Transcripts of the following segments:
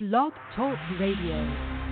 Blog Talk Radio.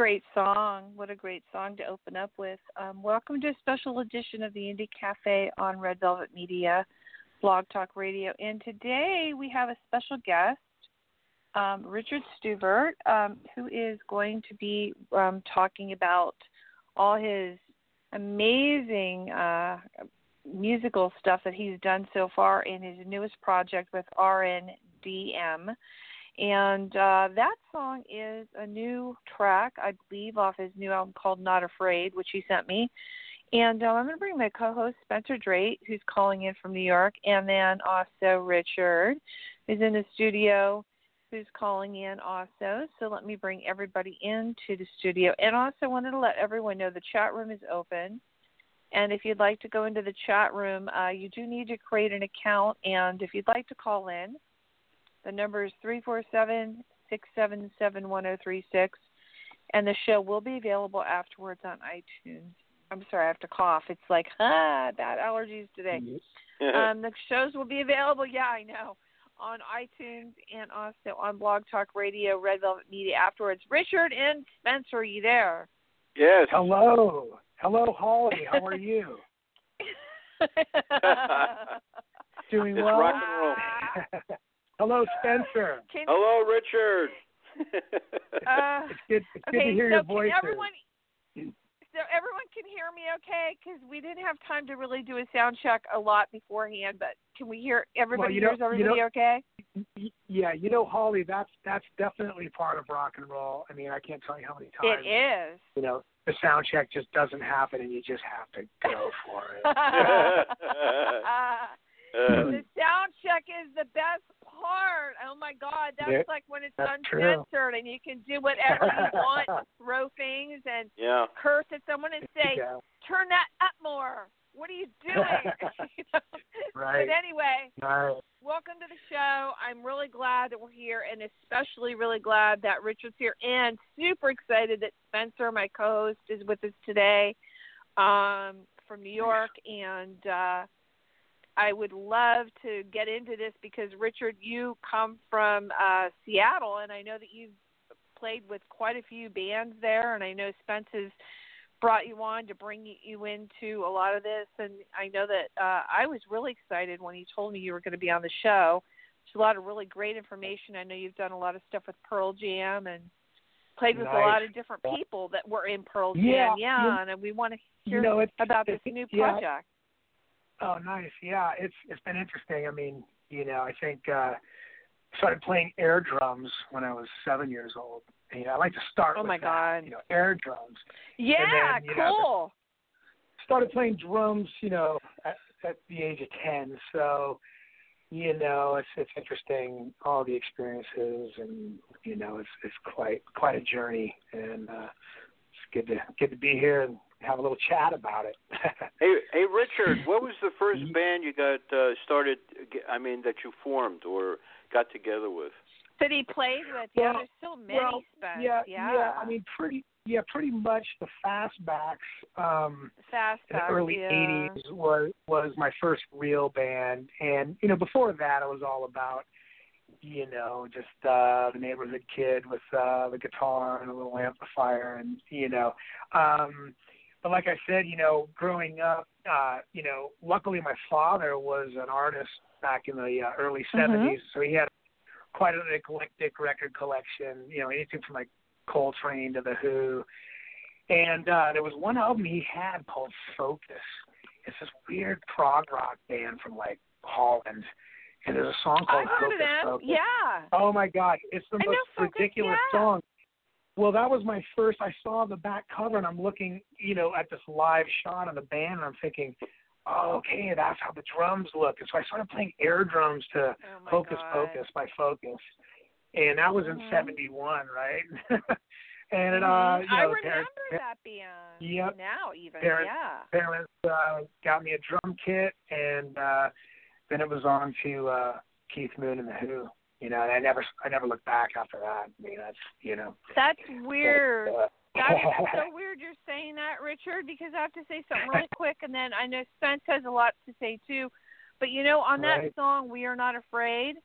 Great song. What a great song to open up with. Um, welcome to a special edition of the Indie Cafe on Red Velvet Media, Blog Talk Radio. And today we have a special guest, um, Richard Stuverud, um, who is going to be um, talking about all his amazing uh, musical stuff that he's done so far in his newest project with RNDM. And uh, that song is a new track, I believe, off his new album called Not Afraid, which he sent me. And uh, I'm going to bring my co host, Spencer Drake, who's calling in from New York, and then also Richard, who's in the studio, who's calling in also. So let me bring everybody into the studio. And also wanted to let everyone know the chat room is open. And if you'd like to go into the chat room, uh, you do need to create an account. And if you'd like to call in, the number is 347 677 1036. And the show will be available afterwards on iTunes. I'm sorry, I have to cough. It's like, ah, bad allergies today. um, the shows will be available, yeah, I know, on iTunes and also on Blog Talk Radio, Red Velvet Media afterwards. Richard and Spencer, are you there? Yes. Hello. Hello, Holly. How are you? Doing It's well. Rock and roll. Hello, Spencer. Can, Hello, Richard. uh, It's good. It's good to hear so your voice. can everyone, so everyone can hear me okay? Because we didn't have time to really do a sound check a lot beforehand, but can we hear everybody you know- hears you everybody know- okay? Yeah, you know, Holly, that's that's definitely part of rock and roll. I mean, I can't tell you how many times. It is. You know, the sound check just doesn't happen, and you just have to go for it. Uh, the sound check is the best part. Oh my God, that's Yeah, like when it's uncensored and you can do whatever you want, throw things and yeah. curse at someone and say, Yeah. "Turn that up more." What are you doing? You know? Right. But anyway, Right. welcome to the show. I'm really glad that we're here, and especially really glad that Richard's here, and super excited that Spencer, my co-host, is with us today um, from New York, and uh, I would love to get into this because Richard, you come from uh, Seattle, and I know that you've played with quite a few bands there, and I know Spence has brought you on to bring you into a lot of this, and I know that uh, I was really excited when he told me you were going to be on the show. It's a lot of really great information. I know you've done a lot of stuff with Pearl Jam and played with a lot of different people that were in Pearl Jam. Yeah, Yeah, you- and we want to You hear know, it's about this new yeah. Oh, nice. Yeah, it's it's been interesting. I mean, you know, I think uh started playing air drums when I was seven years old. And, you know, I like to start Oh with my that, God. you know, air drums. Yeah, then, you know, cool. Started playing drums, you know, at, at the age of ten. So, you know, it's it's interesting all the experiences, and you know, it's it's quite quite a journey, and uh, it's good to good to be here and have a little chat about it. Hey, hey, Richard. What was the first band you got uh, started? I mean, that you formed or got together with? that he played with. Yeah, Well- there's so many well, Spence. yeah, yeah. I mean, pretty, yeah, pretty much the fastbacks. Um, fast in the early yeah. '80s was was my first real band, and you know, before that, it was all about, you know, just uh, the neighborhood kid with uh, the guitar and a little amplifier, and you know. Um, but like I said, you know, growing up, uh, you know, luckily my father was an artist back in the uh, early Mhm. 70s, so he had quite an eclectic record collection. You know, anything from like Coltrane to the Who. And uh, there was one album he had called Focus. It's this weird prog rock band from like Holland, and there's a song I called heard Focus. of them. Focus. Yeah. Oh my God, it's the I most Focus, ridiculous yeah. song. Well, that was my first. I saw the back cover, and I'm looking, you know, at this live shot of the band, and I'm thinking, oh, okay, that's how the drums look. And so I started playing air drums to Oh my Hocus God. Pocus by Focus, and that was in Mhm. '71, right? and it, uh, you know, I remember parents, that band. Yep. Now even, Parents- yeah. parents uh, got me a drum kit, and uh, then it was on to uh, Keith Moon and the Who. You know, and I never, I never looked back after that. I mean, that's, you know. That's weird. but, uh, That is so weird you're saying that, Richard, because I have to say something really quick, and then I know Spence has a lot to say too. But you know, on that Right. song, "We Are Not Afraid,"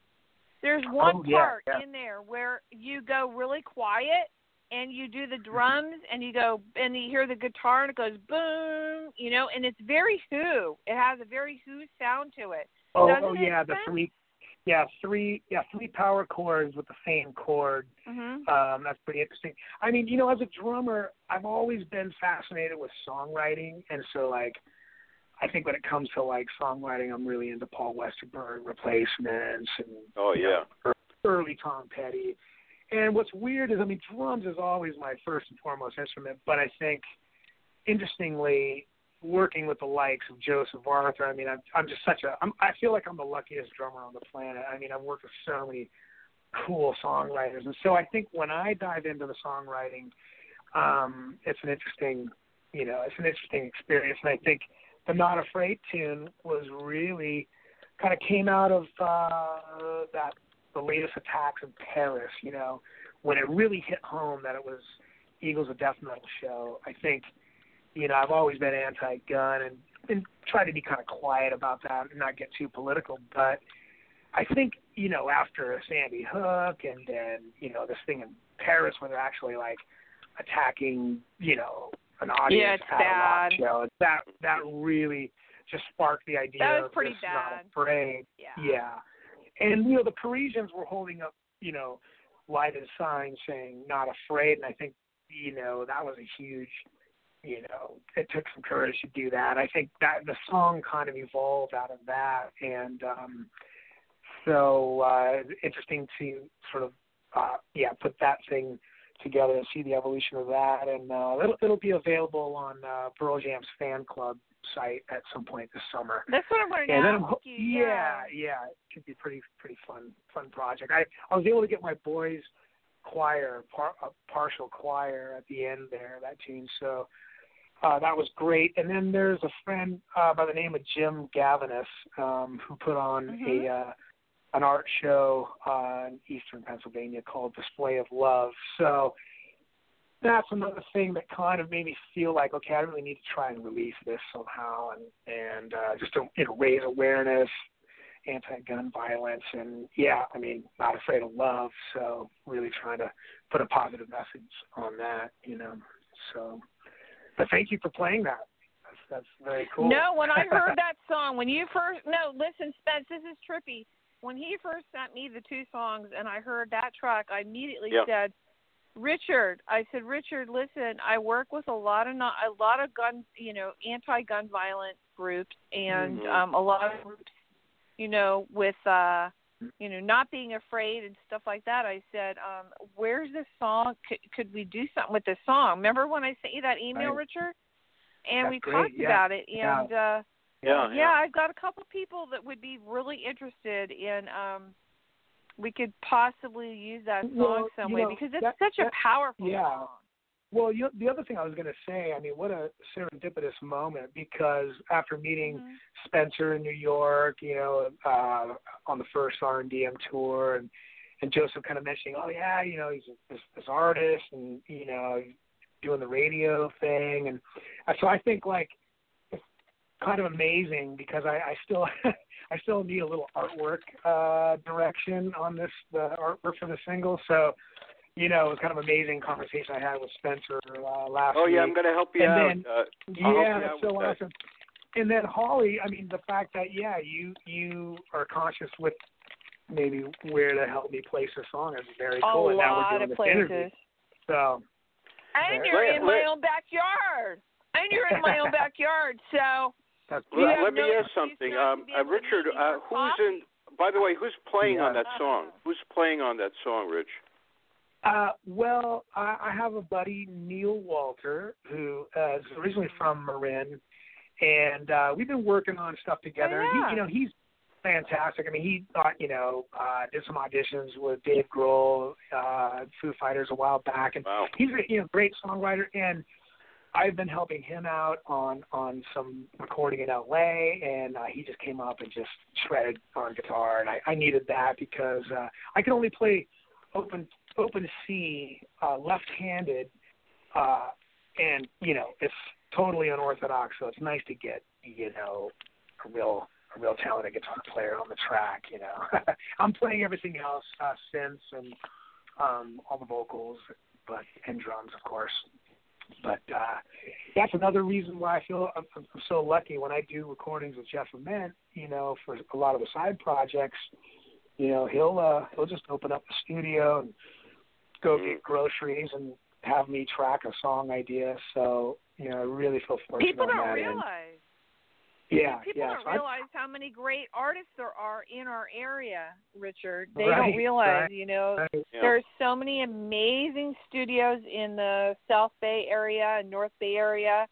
there's one Oh, yeah, part yeah. in there where you go really quiet and you do the drums and you go and you hear the guitar and it goes boom, you know, and it's very Who. It has a very Who sound to it. Oh, oh yeah, the Spence? three, yeah, three, yeah, three power chords with the same chord. Mhm. Um, that's pretty interesting. I mean, you know, as a drummer, I've always been fascinated with songwriting, and so like, I think when it comes to like songwriting, I'm really into Paul Westerberg replacements and Oh you yeah. know, early Tom Petty. And what's weird is, I mean, drums is always my first and foremost instrument, but I think, interestingly, working with the likes of Joseph Arthur, I mean, I'm, I'm just such a, I'm, I feel like I'm the luckiest drummer on the planet. I mean, I've worked with so many cool songwriters, and so I think when I dive into the songwriting, um, it's an interesting, you know, it's an interesting experience, and I think the Not Afraid tune was really kind of came out of uh, that the latest attacks in Paris, you know, when it really hit home that it was Eagles of Death Metal show. I think, you know, I've always been anti-gun and and try to be kind of quiet about that and not get too political, but I think, you know, after Sandy Hook and then, you know, this thing in Paris where they're actually like attacking, you know, an audience Yeah, it's at a rock bad. show, that that really just sparked the idea That was of pretty this not bad. afraid. Yeah. Yeah. And you know, the Parisians were holding up, you know, lighted signs saying not afraid and I think, you know, that was a huge you know, it took some courage to do that. I think that the song kind of evolved out of that and um so uh interesting to sort of uh yeah, put that thing together and see the evolution of that and uh it'll it'll be available on uh Pearl Jam's fan club site at some point this summer. That's what I'm going to And ask you. yeah, yeah, it could be pretty pretty fun fun project. I I was able to get my boys choir par, a partial choir at the end there that tune, so uh, that was great. And then there's a friend uh, by the name of Jim Gavinus um, who put on Mhm. a uh, an art show uh, in Eastern Pennsylvania called Display of Love. So that's another thing that kind of made me feel like, okay, I really need to try and release this somehow, and and uh, just to you know raise awareness, anti-gun violence, and yeah, I mean, not afraid of love. So really trying to put a positive message on that, you know. So, but thank you for playing that. That's that's very cool. No, when I heard that song, when you first no, listen, Spence, this is trippy. When he first sent me the two songs and I heard that track, I immediately Yeah. said, Richard, I said, Richard, listen, I work with a lot of not a lot of gun, you know, anti-gun violence groups and Mhm. um a lot of groups, you know, with uh you know, not being afraid and stuff like that. I said, um, "Where's this song? Could, could we do something with this song?" Remember when I sent you that email, Right. Richard? And That's we great, talked yeah. about it, Yeah. and uh, Yeah, yeah, I've got a couple people that would be really interested in. um We could possibly use that song Well, some way know, because it's that- such a powerful yeah. song. Well, you, the other thing I was going to say, I mean, what a serendipitous moment because after meeting Mhm. Spencer in New York, you know, uh, on the first R and DM tour, and and Joseph kind of mentioning, oh yeah, you know, he's this, this artist, and you know, doing the radio thing, and uh, so I think like it's kind of amazing because I, I still I still need a little artwork uh, direction on this the artwork for the single, so. You know, it was kind of amazing conversation I had with Spencer uh, last Oh week. yeah, I'm going to help you And out. then- uh, Yeah, help you that's out so with that. awesome. And then Holly, I mean, the fact that yeah, you you are conscious with maybe where to help me place a song is very cool. a and now we're lot doing of this places. interview, so And Let- you're in my own backyard. And you're in my own backyard. So that's You Let, have me no ask something. Um, uh, Richard, uh, for who's in? By the way, who's playing on that song? Who's playing on that song, Rich? Uh, well, I, I have a buddy Neil Walter who uh, is originally from Marin, and uh, we've been working on stuff together. Oh, He, yeah. you know, he's fantastic. I mean, he uh, you know uh, did some auditions with Dave Grohl, uh, Foo Fighters a while back, and Wow. he's a you know great songwriter and I've been helping him out on on some recording in LA and uh, he just came up and just shredded on guitar and I, I needed that because uh I can only play open open C uh left handed uh and you know it's totally unorthodox so it's nice to get you know a real a real talented guitar player on the track you know. I'm playing everything else uh synths and um all the vocals but and drums of course. But uh that's another reason why I feel I'm, I'm I'm so lucky when I do recordings with Jeff Ament, you know, for a lot of the side projects, you know, he'll uh he'll just open up the studio and go Mm. get groceries and have me track a song idea. So, you know, I really feel fortunate people on don't that end. realize. Yeah, People yeah. don't so I- realize how many great artists there are in our area, Richard. They Right, don't realize, right. you know, right. Yeah. there's so many amazing studios in the South Bay area and North Bay area.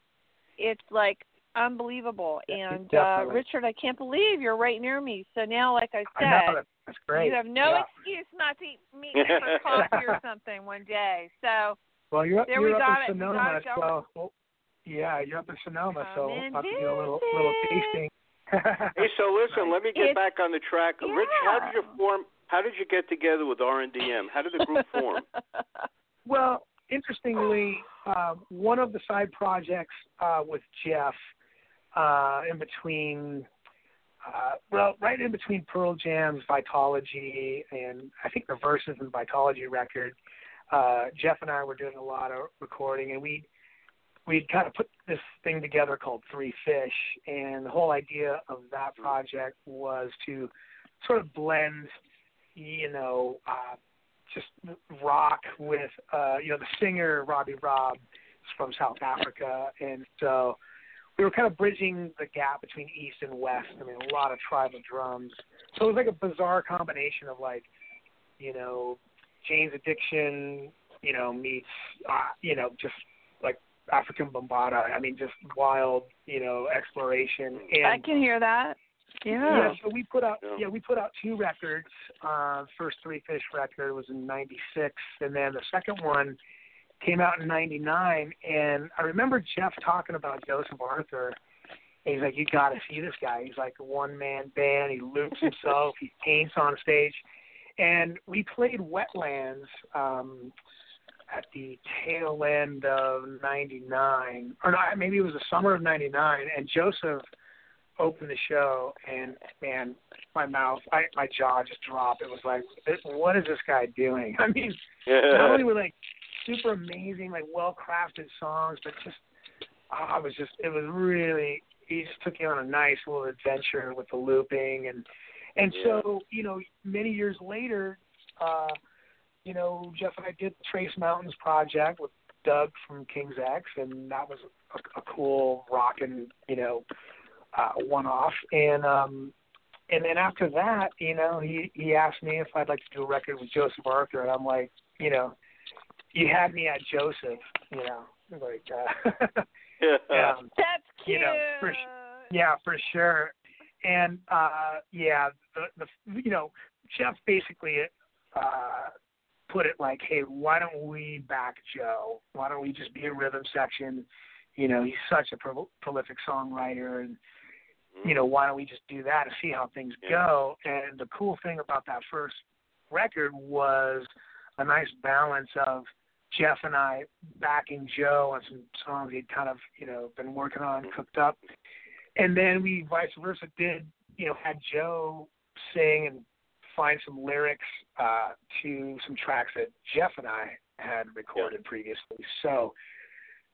It's like unbelievable. Yeah, and uh. Richard, I can't believe you're right near me. So now, like I I said, know that- that's great. you have no yeah. excuse not to meet me for coffee or something one day. So Well, you're up, There you're we up got in it. Sonoma, got so well, yeah, you're up in Sonoma, so Come and I'll give you a little little tasting. Hey, so listen, let me get It's- back on the track. Rich, how did you form? How did you get together with R and DM? How did the group form? Well, interestingly, uh, one of the side projects uh, with Jeff, uh, in between, uh, well, right in between Pearl Jam's Vitology and I think the Verses and Vitology record, uh, Jeff and I were doing a lot of recording, and we we kind of put this thing together called Three Fish, and the whole idea of that project was to sort of blend, you know, uh, just rock with uh you know the singer Robbie Robb from South Africa and so we were kind of bridging the gap between east and west I mean a lot of tribal drums so it was like a bizarre combination of like you know Jane's Addiction you know meets uh, you know just like African Bombada I mean just wild you know exploration and I can hear that. Yeah. Yeah, so we put out Yeah. yeah. we put out two records. Uh first three fish record was in ninety six and then the second one came out in ninety nine and I remember Jeff talking about Joseph Arthur. And he's like, You gotta see this guy. He's like a one man band, he loops himself, he paints on stage. And we played Wetlands um at the tail end of '99, or not, maybe it was the summer of '99, and Joseph opened the show, and man, my mouth, I, my jaw just dropped. It was like, what is this guy doing? I mean, not only were like super amazing, like well crafted songs, but just, oh, I was just, it was really, he just took you on a nice little adventure with the looping, and and so you know, many years later, uh, you know, Jeff and I did the Tres Mountains project with Doug from King's X, and that was a, a cool rockin', you know, uh, one off. And um, and then after that, you know, he he asked me if I'd like to do a record with Joseph Arthur, and I'm like, you know, you had me at Joseph, you know, like, uh, um, That's cute. You know, for yeah, for sure. And uh yeah, the the you know, Jeff basically uh put it like, "Hey, why don't we back Joe? Why don't we just be a rhythm section? You know, he's such a pro- prolific songwriter and you know, why don't we just do that and see how things Yeah. go?" And the cool thing about that first record was a nice balance of Jeff and I backing Joe on some songs he'd kind of, you know, been working on, cooked up. And then we vice versa did, you know, had Joe sing and find some lyrics uh to some tracks that Jeff and I had recorded previously. So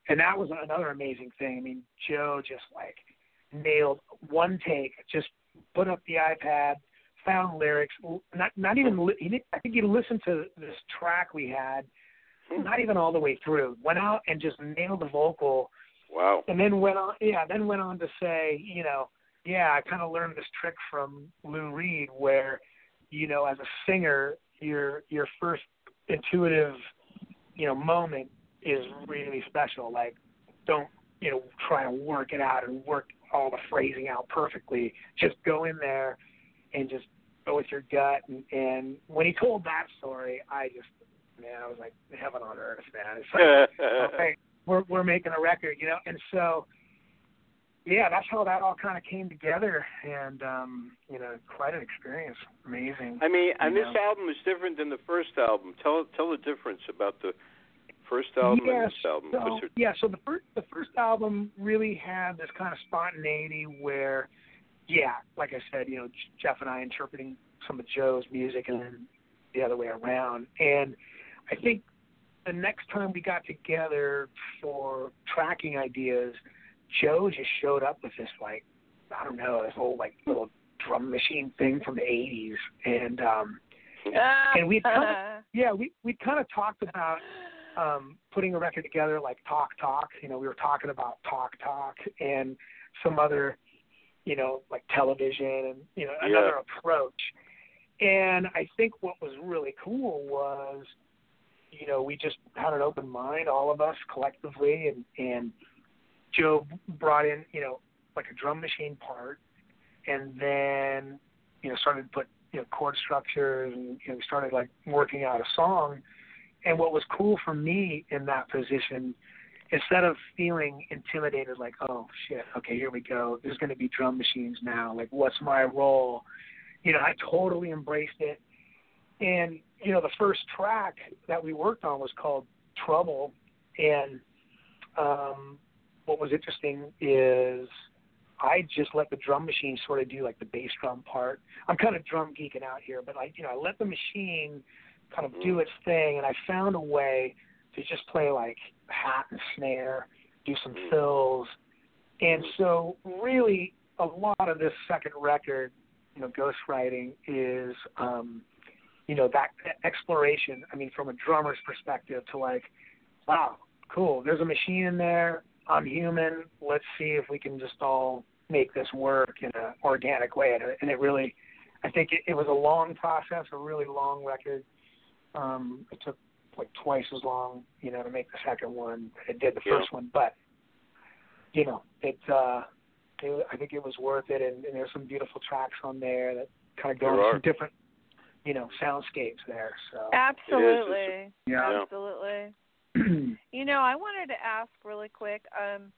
and that was another amazing thing. I mean, Joe just like nailed one take, just put up the iPad, found lyrics, not not even li- he didn't, I think he listened to this track we had Mm-hmm. not even all the way through. Went out and just nailed the vocal. Wow. and then went on yeah then went on to say you know yeah i kind of learned this trick from lou reed where you know as a singer your your first intuitive you know moment is really special. Like don't you know try to work it out and work all the phrasing out perfectly. Just go in there and just go with your gut. And, and when he told that story i just man i was like heaven on earth man it's like okay, we're we're making a record, you know, and so yeah, that's how that all kind of came together, and um, you know, quite an experience, amazing. I mean, and You this know. album is different than the first album. Tell tell the difference about the first album and this album. So, yeah, so the first the first album really had this kind of spontaneity where, yeah, like I said, you know, Jeff and I interpreting some of Joe's music and then the other way around, and I think the next time we got together for tracking ideas, Joe just showed up with this like I don't know this whole like little drum machine thing from the '80s, and um, and we'd kind yeah, we we kind of talked about um putting a record together like Talk Talk. You know, we were talking about Talk Talk and some other you know, like television and you know another approach. And I think what was really cool was, you know, we just had an open mind, all of us collectively, and and Joe brought in, you know, like a drum machine part, and then you know started to put you know chord structures, and you know started like working out a song. And what was cool for me in that position instead of feeling intimidated like oh shit okay here we go. There's going to be drum machines now. Like what's my role? You know i totally embraced it. And you know the first track that we worked on was called trouble and um what was interesting is I just let the drum machine sort of do like the bass drum part. I'm kind of drum geeking out here, but I, you know, I let the machine kind of do its thing, and I found a way to just play like hat and snare, do some fills, and so really a lot of this second record, you know, ghostwriting is, um, you know, that exploration. I mean, from a drummer's perspective, to like, wow, cool. There's a machine in there. I'm human. Let's see if we can just all make this work in an organic way. And it, and it really, I think it, it was a long process, a really long record. Um, it took like twice as long, you know, to make the second one it did the Yeah. first one. But you know, it, uh, it I think it was worth it, and, and there's some beautiful tracks on there that kind of go There are. some different, you know, soundscapes there. So Absolutely. Yeah. Absolutely. You know, I wanted to ask really quick um,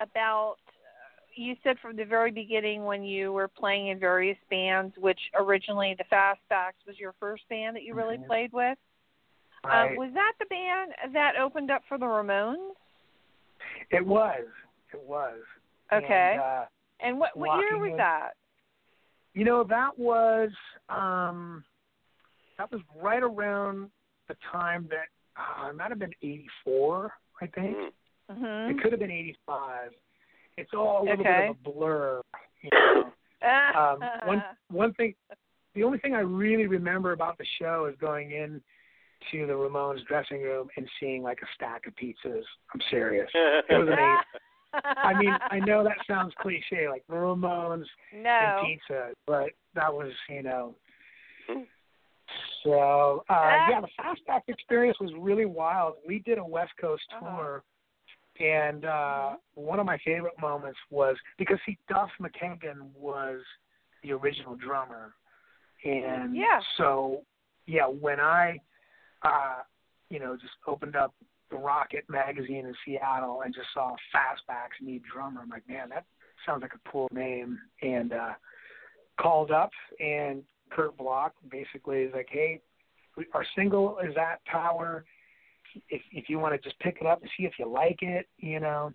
about. uh, You said from the very beginning when you were playing in various bands, which originally the Fastbacks was your first band that you really Mhm. played with. right. Um, was that the band that opened up for the Ramones? it was, it was. Okay. And, uh, And what what year was in- that? You know, that was um that was right around the time that uh, it might have been eighty four, I think. Mm. Mhm. It could have been eighty five. It's all a little Okay. bit of a blur. You know. um, one one thing, the only thing I really remember about the show is going in to the Ramones dressing room and seeing like a stack of pizzas. I'm serious. It was amazing. I mean, I know that sounds cliche, like Ramones no. and pizza, but that was, you know. So uh yeah, the fastback experience was really wild. We did a West Coast Uh-huh. tour, and uh one of my favorite moments was because see, Duff McKagan was the original drummer, and Yeah. so yeah, when I, uh, you know, just opened up the Rocket magazine in Seattle and just saw Fastbacks need drummer, I'm like, man, that sounds like a cool name, and uh called up and Kurt Bloch basically is like, hey, our single is at Tower. If if you want to just pick it up and see if you like it, you know,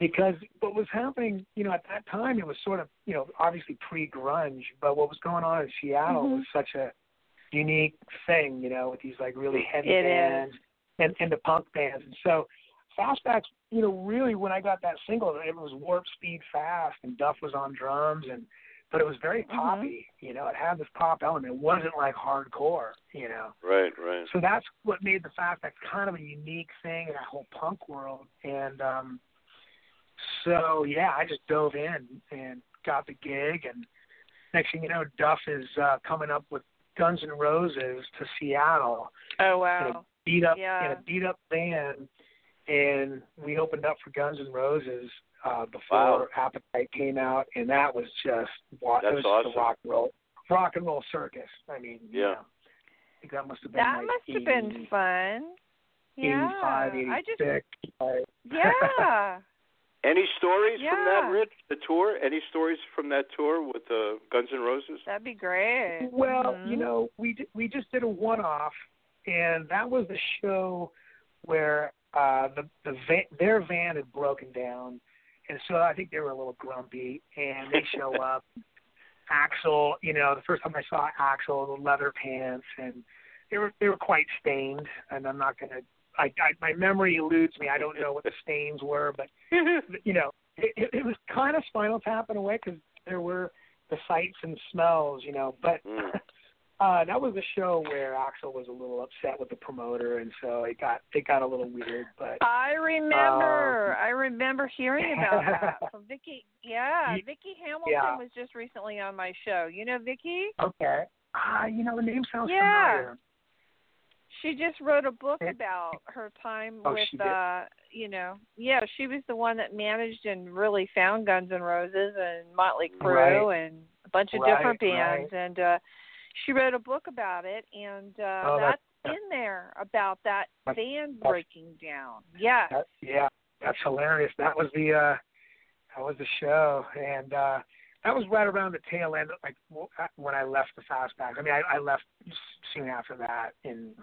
because what was happening, you know, at that time it was sort of, you know, obviously pre-grunge, but what was going on in Seattle Mhm. was such a unique thing, you know, with these like really heavy It is. bands and and the punk bands, and so Fastbacks, you know, really when I got that single, it was warp speed fast, and Duff was on drums, and but it was very Mhm. poppy. You know, it had this pop element. It wasn't like hardcore. You know, Right, right. so that's what made the Fastbacks kind of a unique thing in that whole punk world. And um so yeah, I just dove in and got the gig, and next thing you know, Duff is uh, coming up with Guns N' Roses to Seattle Oh in a wow. beat up Yeah. in a beat up van, and we opened up for Guns N' Roses uh, before Wow. Appetite came out, and that was just wa- That's it was awesome. just a rock and roll rock and roll circus. I mean, you Yeah. know, I think that must have been That like must have been fun. Yeah. 85, I just yeah. Any stories from that, Rich? The tour? Any stories from that tour with uh, Guns N' Roses? That'd be great. Well, Mhm. you know, we d- we just did a one off, and that was the show where uh, the the van, their van had broken down, and so I think they were a little grumpy, and they show up. Axl, you know, the first time I saw Axl, the leather pants, and they were they were quite stained, and I'm not gonna. I, I my memory eludes me. I don't know what the stains were, but you know, it, it, it was kind of Spinal Tap in a way because there were the sights and smells, you know. But Mm. Uh, that was a show where Axl was a little upset with the promoter, and so it got it got a little weird. But I remember. Um, I remember hearing about that from Vicky. Yeah, Ye- Vicky Hamilton yeah. was just recently on my show. You know Vicky? okay, ah, you know the name sounds Yeah. familiar. She just wrote a book about her time Oh, with uh you know yeah, she was the one that managed and really found Guns N' Roses and Motley Crue Right. and a bunch of Right, different bands right. and uh she wrote a book about it and uh Oh, that's that's- in there about that band breaking down. Yes. That, yeah, that's hilarious. That was the uh that was the show, and uh that was right around the tail end, like when I left the Fastback. I mean, I, I left soon after that in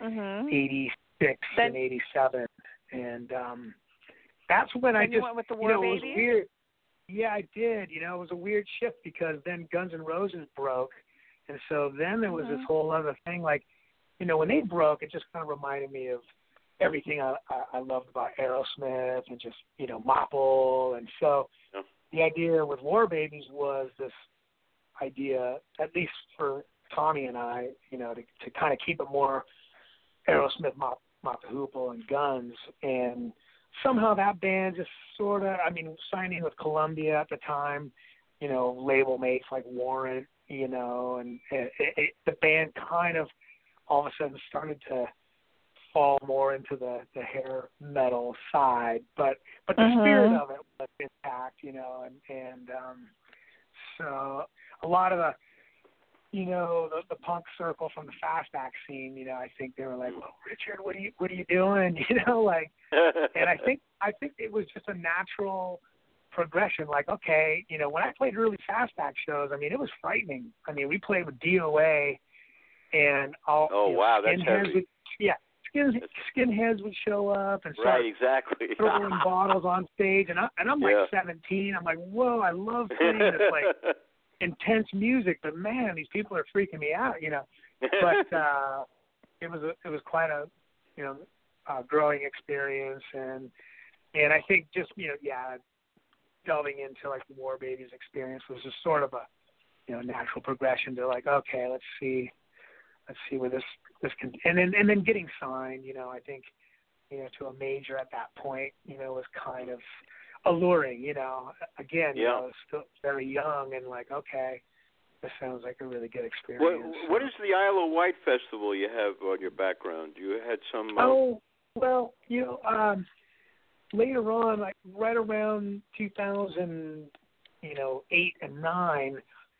Mhm. '86 and '87, and um that's when I Then you just went with the you War know it was Babies? weird. Yeah, I did. You know, it was a weird shift because then Guns N' Roses broke, and so then there was Mhm. this whole other thing. Like, you know, when they broke, it just kind of reminded me of everything I, I, I loved about Aerosmith and just you know Mopple, and so Yeah. the idea with War Babies was this idea, at least for Tommy and I, you know, to to kind of keep it more Aerosmith, Mott, Mott the Hoople, and Guns, and somehow that band just sort of, I mean, signing with Columbia at the time, you know, label mates like Warrant, you know, and it, it, the band kind of all of a sudden started to fall more into the the hair metal side, but but the Mhm. spirit of it was intact, you know, and and um so a lot of the you know the the punk circle from the fastback scene, you know, I think they were like, "Well, Richard, what are you what are you doing?" You know, like and I think I think it was just a natural progression. Like, okay, you know, when I played early fastback shows, I mean, it was frightening. I mean, we played with DOA, and all. Oh, you know, wow, that's skinheads heavy. Would, yeah, skin, skinheads would show up and start right, exactly. throwing bottles on stage, and I and I'm like Yeah. 17. I'm like, whoa, I love playing this like intense music, but man, these people are freaking me out, you know. But uh, it was a, it was quite a you know uh, growing experience, and and I think just you know yeah, delving into like the War Babies experience was just sort of a you know natural progression to like okay, let's see, let's see where this this can and then and then getting signed, you know, I think you know to a major at that point, you know, was kind of alluring, you know. Again, you Yeah. know, still very young and like okay, this sounds like a really good what, experience. what is the Isle of Wight festival you have on your background? You had some. Uh, Oh well, you know, um, later on, like right around 2000, you know, eight and nine,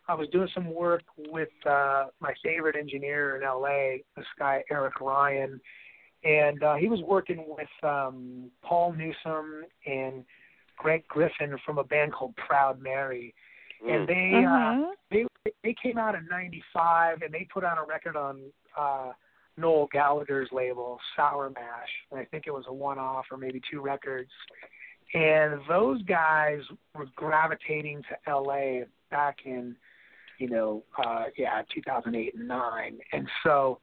I was doing some work with uh, my favorite engineer in LA, this guy Eric Ryan, and uh, he was working with um, Paul Newsome and Greg Griffin from a band called Proud Mary, mm. and they uh, Mhm. they they came out in '95 and they put out a record on uh, Noel Gallagher's label, Sour Mash, and I think it was a one-off or maybe two records. And those guys were gravitating to LA back in, you know, uh, yeah, 2008 and nine, and so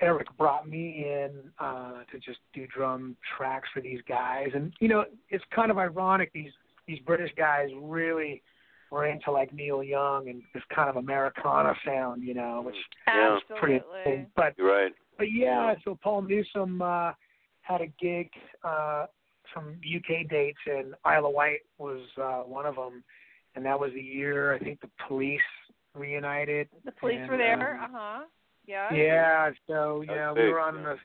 Eric brought me in uh, to just do drum tracks for these guys, and you know, it's kind of ironic these these British guys really were into like Neil Young and this kind of Americana sound, you know, which Yeah. is pretty Absolutely. interesting. But You're right. but yeah, Yeah. so Paul Newsome uh had a gig, uh some UK dates and Isle of Wight was uh one of them. And that was the year I think the police reunited. The police and, were there. um, Uh huh. Yeah. yeah, so you That's know, we were on yeah. the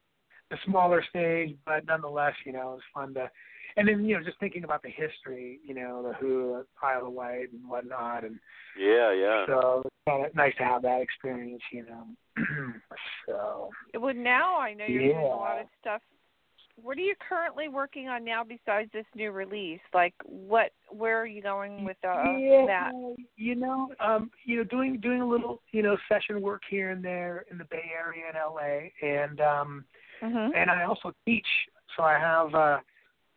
the smaller stage, but nonetheless, you know, it was fun to and then, you know, just thinking about the history, you know, the Who, the Isle of Wight and whatnot and Yeah, yeah. so it's kind of nice to have that experience, you know. so Well, now I know you're doing a lot of stuff. What are you currently working on now besides this new release? Like, what? Where are you going with uh, yeah, that? you know, um, you know, doing doing a little, you know, session work here and there in the Bay Area in LA, and um, Mhm. and I also teach. So I have, uh,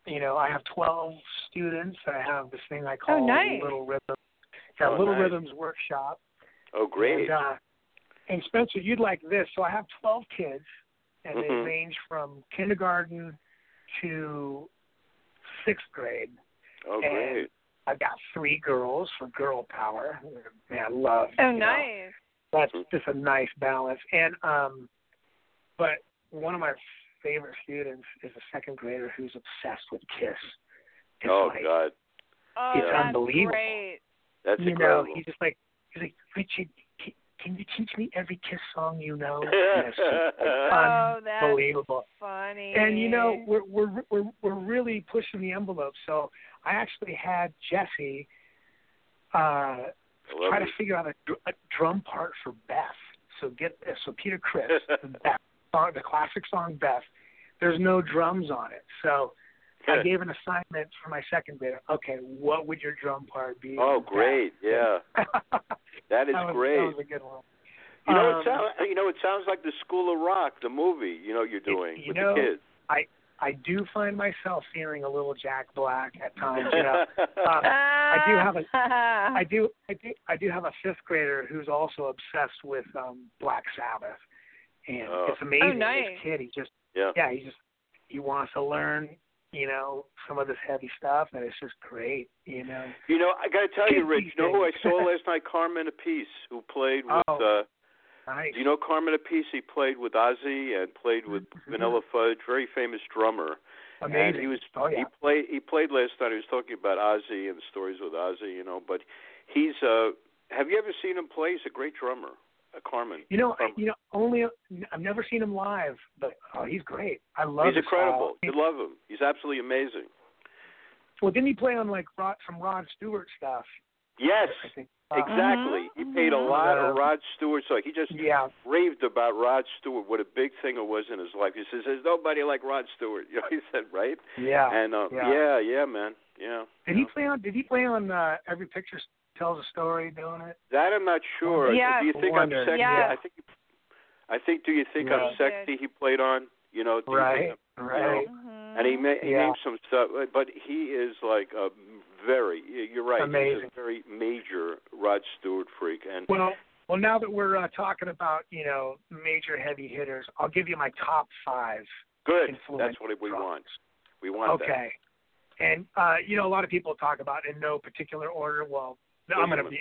you know, I have twelve students. I have this thing I call Oh, nice. Little Rhythm, yeah, Oh, Little nice. Rhythms Workshop. Oh, great. And, uh, and Spencer, you'd like this. So I have 12 kids, and Mhm. they range from kindergarten to sixth grade. oh, and great. I've got three girls for girl power. Man, I love. Oh, you know, nice. that's Mhm. just a nice balance. And um, but one of my favorite students is a second grader who's obsessed with Kiss. It's oh like, God, Oh, It's that's unbelievable. great. that's you incredible. know, he's just like he's like Richard. Can, can you teach me every Kiss song you know? And it's just, Oh, that's unbelievable. funny. And you know, we're we're we're we're really pushing the envelope. So I actually had Jesse uh, I love try to figure out a, a drum part for Beth. So get this. So Peter Criss, the Beth song, the classic song Beth. There's no drums on it. So I gave an assignment for my second grader. Okay, what would your drum part be? Oh, on Beth? great! Yeah, that is that was, great. That was a good one. You know, Um, it sounds. You know, it sounds like the School of Rock, the movie. You know, you're doing you with know, the kids. I do find myself feeling a little Jack Black at times. You know, um, I do have a I do I do I do have a fifth grader who's also obsessed with um Black Sabbath. And Oh. it's amazing. Oh, nice. This kid he just yeah. yeah, he just he wants to learn, you know, some of this heavy stuff and it's just great, you know. You know, I got to tell you, Rich. You know who I saw last night? Carmine Appice, who played with. Oh. uh Nice. Do you know Carmine Appice? He played with Ozzy and played with Mhm. Vanilla Fudge. Very famous drummer. Amazing. And he was oh yeah. he played he played last night. He was talking about Ozzy and the stories with Ozzy, you know. But he's uh have you ever seen him play? He's a great drummer, uh, Carmine. You know, Carmine. you know, only I've never seen him live, but oh, he's great. I love him. he's incredible. style. You love him. He's absolutely amazing. Well, didn't he play on like Rod, some Rod Stewart stuff? Yes, I think. Uh, exactly. He paid a Mhm. lot of Rod Stewart. So he just Yeah. raved about Rod Stewart. What a big thing it was in his life. He says, "There's nobody like Rod Stewart." You know, he said, right? Yeah. And uh, yeah. yeah, yeah, man, yeah. Did he play on? Did he play on uh, Every Picture Tells a Story? Doing it? That I'm not sure. Yeah. Do you think Wonder. I'm sexy? Yeah. I think. I think. Do you think Yeah. I'm sexy? He played on. You know. Do you Right. think I'm- Right. Mhm. and he, ma- he Yeah. named some stuff, but he is like a very. You're right. He's Amazing. a very major Rod Stewart freak, and Well, well, now that we're uh, talking about you know major heavy hitters, I'll give you my top five. good. That's what we drummers. want. We want that. Okay. And uh, you know, a lot of people talk about in no particular order. Well, I'm going to be.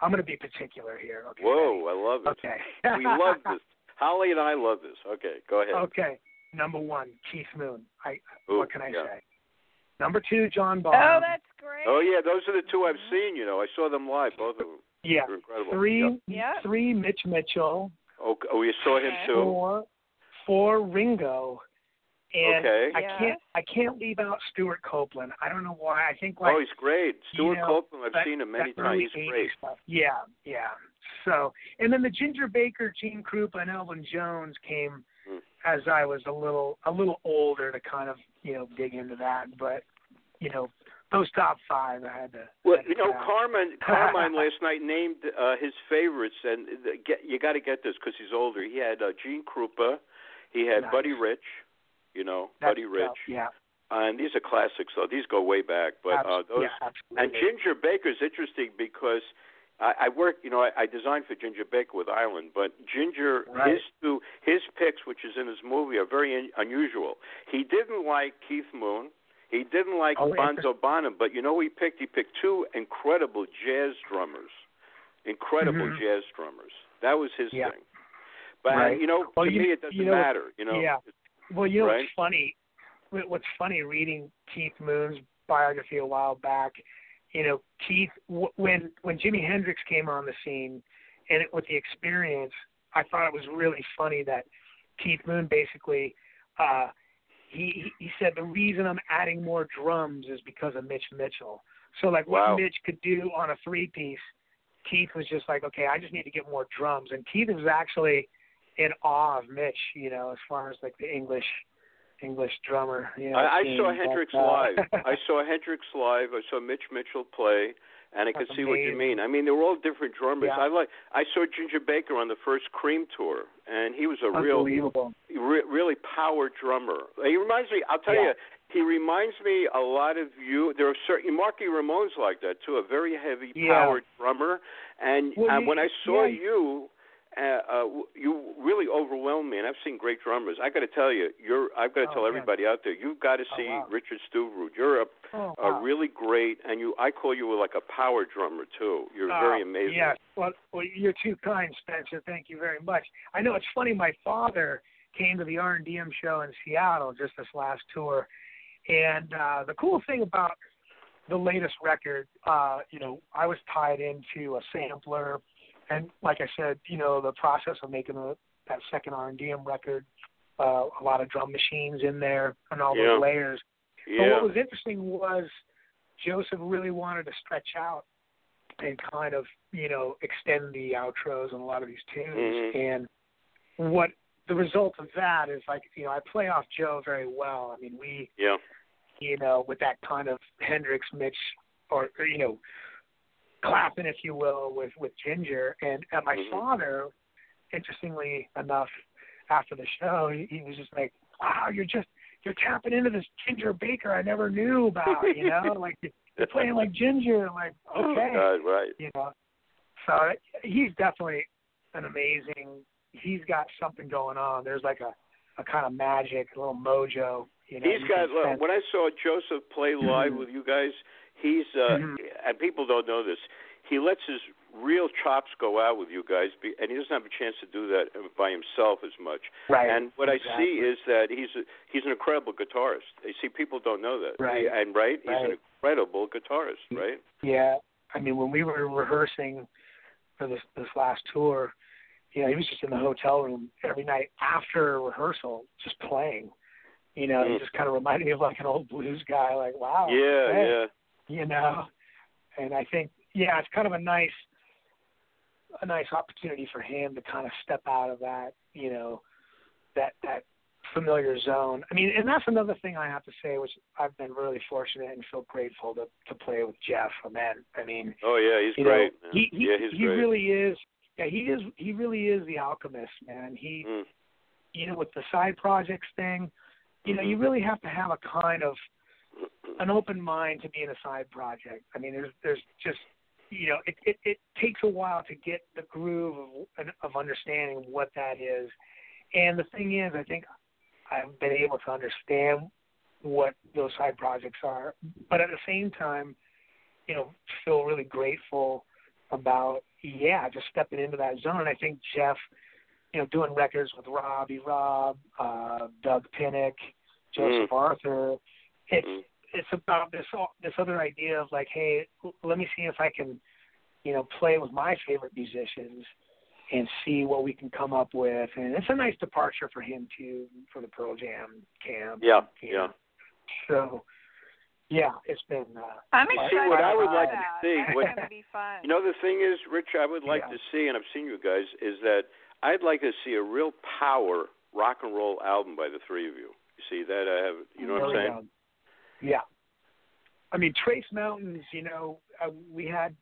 I'm going to be particular here. Okay. Whoa, I love it. Okay. we love this. Holly and I love this. Okay, go ahead. Okay. Number one, Keith Moon. I. Ooh, what can I yeah. say? Number two, John oh, Bonham. Oh, that's great. Oh yeah, those are the two I've seen. You know, I saw them live, both of them. yeah. They're incredible. Three, Yeah. three, Mitch Mitchell. Oh, oh, you saw him Okay. too. Four, four, Ringo. And Okay. I Yes. can't, I can't leave out Stewart Copeland. I don't know why. I think like oh, he's great. Stewart you know, Copeland, I've that- seen him many times. early He's great. Stuff. Yeah, yeah. So, and then the Ginger Baker, Gene Krupa, and Elvin Jones came Hmm. as I was a little a little older to kind of you know dig into that. But you know, those top five, I had to. Well, had to you know, cut out. Carmen Carmine last night named uh, his favorites, and the, get, you got to get this because he's older. He had uh, Gene Krupa, he had Nice. Buddy Rich, you know, That's Buddy Rich, tough, Yeah. and these are classics. So these go way back. But uh, those yeah, and Ginger Baker's interesting because I, I work, you know, I, I designed for Ginger Baker with Island, but Ginger, Right. his two, his picks, which is in his movie, are very un- unusual. He didn't like Keith Moon. He didn't like Oh, Bonzo Bonham, but you know who he picked? He picked two incredible jazz drummers, incredible Mhm. jazz drummers. That was his Yeah. thing. But Right. you know, Well, to you- me, it doesn't you know, matter. You know, yeah. Well, you know Right. what's funny? What's funny reading Keith Moon's biography a while back. You know, Keith w- when when Jimi Hendrix came on the scene, and it, with the experience, I thought it was really funny that Keith Moon basically uh, he he- he said the reason I'm adding more drums is because of Mitch Mitchell. So like Wow. what Mitch could do on a three piece, Keith was just like, okay, I just need to get more drums. And Keith was actually in awe of Mitch, you know, as far as like the English English drummer. You know, I, I saw Hendrix uh, live. I saw Hendrix live. I saw Mitch Mitchell play, and I could That's see what you mean. I mean, they were all different drummers. Yeah. I like. I saw Ginger Baker on the first Cream tour, and he was a real, re- really power drummer. He reminds me. I'll tell Yeah. you. He reminds me a lot of you. There are certain Marky Ramone's like that too. A very heavy Yeah. power drummer. And Well, you- when I saw yeah. you, uh, uh, uh, you really overwhelmed me, and I've seen great drummers. I got to tell you, you're. I've got to Oh, tell yeah. everybody out there, you've got to Oh, see wow. Richard Stuverud. You're a, Oh, a really great, and you. I call you like a power drummer too. You're very Oh, amazing. Yes. Well, well, you're too kind, Spencer. Thank you very much. I know it's funny. My father came to the R&DM show in Seattle just this last tour, and uh, the cool thing about the latest record, uh, you know, I was tied into a sampler, and like I said, you know, the process of making the, that second R&DM record, uh, a lot of drum machines in there and all Yeah. those layers. But what was interesting was Joseph really wanted to stretch out and kind of, you know, extend the outros on a lot of these tunes. Mhm. And what the result of that is like, you know, I play off Joe very well. I mean, we, Yeah. you know, with that kind of Hendrix Mitch or you know, clapping, if you will, with with Ginger. And, and my Mhm. father, interestingly enough, after the show, he, he was just like, "Wow, you're just you're tapping into this Ginger Baker I never knew about." You know, like you're playing like Ginger. I'm like, okay, Oh, God, right. you know. So he's definitely an amazing. He's got something going on. There's like a a kind of magic, a little mojo. You know, He's got. Look, when I saw Joseph play live Mhm. with you guys, he's uh, Mhm. and people don't know this. He lets his real chops go out with you guys, be, and he doesn't have a chance to do that by himself as much. right. And what I see is that he's a, he's an incredible guitarist. You see, people don't know that. Right. He- and right, he's an incredible guitarist. Right. Yeah, I mean, when we were rehearsing for this this last tour, you know, he was just in the hotel room every night after rehearsal, just playing. You know, he Mm. just kind of reminded me of like an old blues guy. Like, wow, yeah, okay, yeah. You know. And I think, yeah, it's kind of a nice, a nice opportunity for him to kind of step out of that, you know, that that familiar zone. I mean, and that's another thing I have to say, which I've been really fortunate and feel grateful to to play with Jeff Ament. I mean, Oh yeah, he's great. know, he he, yeah, he's he great. really is. Yeah, he is. He really is the alchemist, man. He, Mm. you know, with the side projects thing, you know, Mhm. you really have to have a kind of an open mind to be in a side project. I mean, there's there's just you know, it it, it takes a while to get the groove of of understanding what that is. And the thing is, I think I've been able to understand what those side projects are, but at the same time, you know, feel really grateful about yeah, just stepping into that zone. And I think Jeff, you know, doing records with Robbie Robb, uh, Doug Pinnick, Joseph Arthur, it's Mm. It's about this this other idea of like, hey, let me see if I can, you know, play with my favorite musicians and see what we can come up with. And it's a nice departure for him too, for the Pearl Jam camp. Yeah, yeah. know. So, yeah, it's been. Uh, I'm excited. See, excited what I about would like to see, what- going to be fun. You know, the thing is, Rich, I would like Yeah. to see, and I've seen you guys, is that I'd like to see a real power rock and roll album by the three of you. You see that? I have. You know what I'm saying? go. Yeah. I mean, Tres Mountains, you know, uh, we had,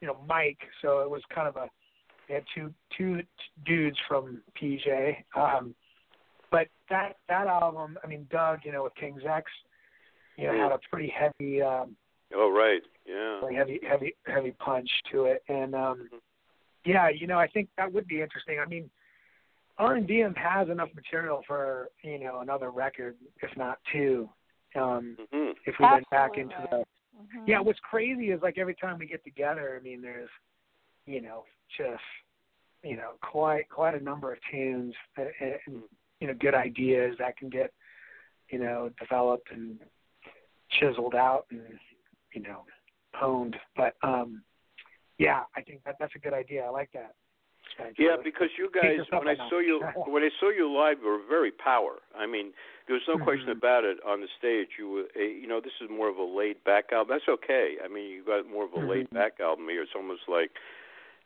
you know, Mike, so it was kind of a, we had two two dudes from PJ. Um, but that that album, I mean, Doug, you know, with King's X, you know, Yeah. had a pretty heavy, um, Oh, right. Yeah. pretty heavy, heavy, heavy punch to it, and um, Mhm. yeah, you know, I think that would be interesting. I mean, R and DM has enough material for you know another record, if not two. Um, hmm if we went back into the Absolutely. Mhm. yeah what's crazy is like every time we get together i mean there's you know just you know quite quite a number of tunes and, and you know good ideas that can get you know developed and chiseled out and you know honed. But um yeah i think that that's a good idea. I like that Yeah, because you guys, when I saw you, when I saw you live, you were very power. I mean, there was no question Mhm. about it on the stage. You were, eh, you know, this is more of a laid back album. That's okay. I mean, you got more of a Mhm. laid back album here. It's almost like,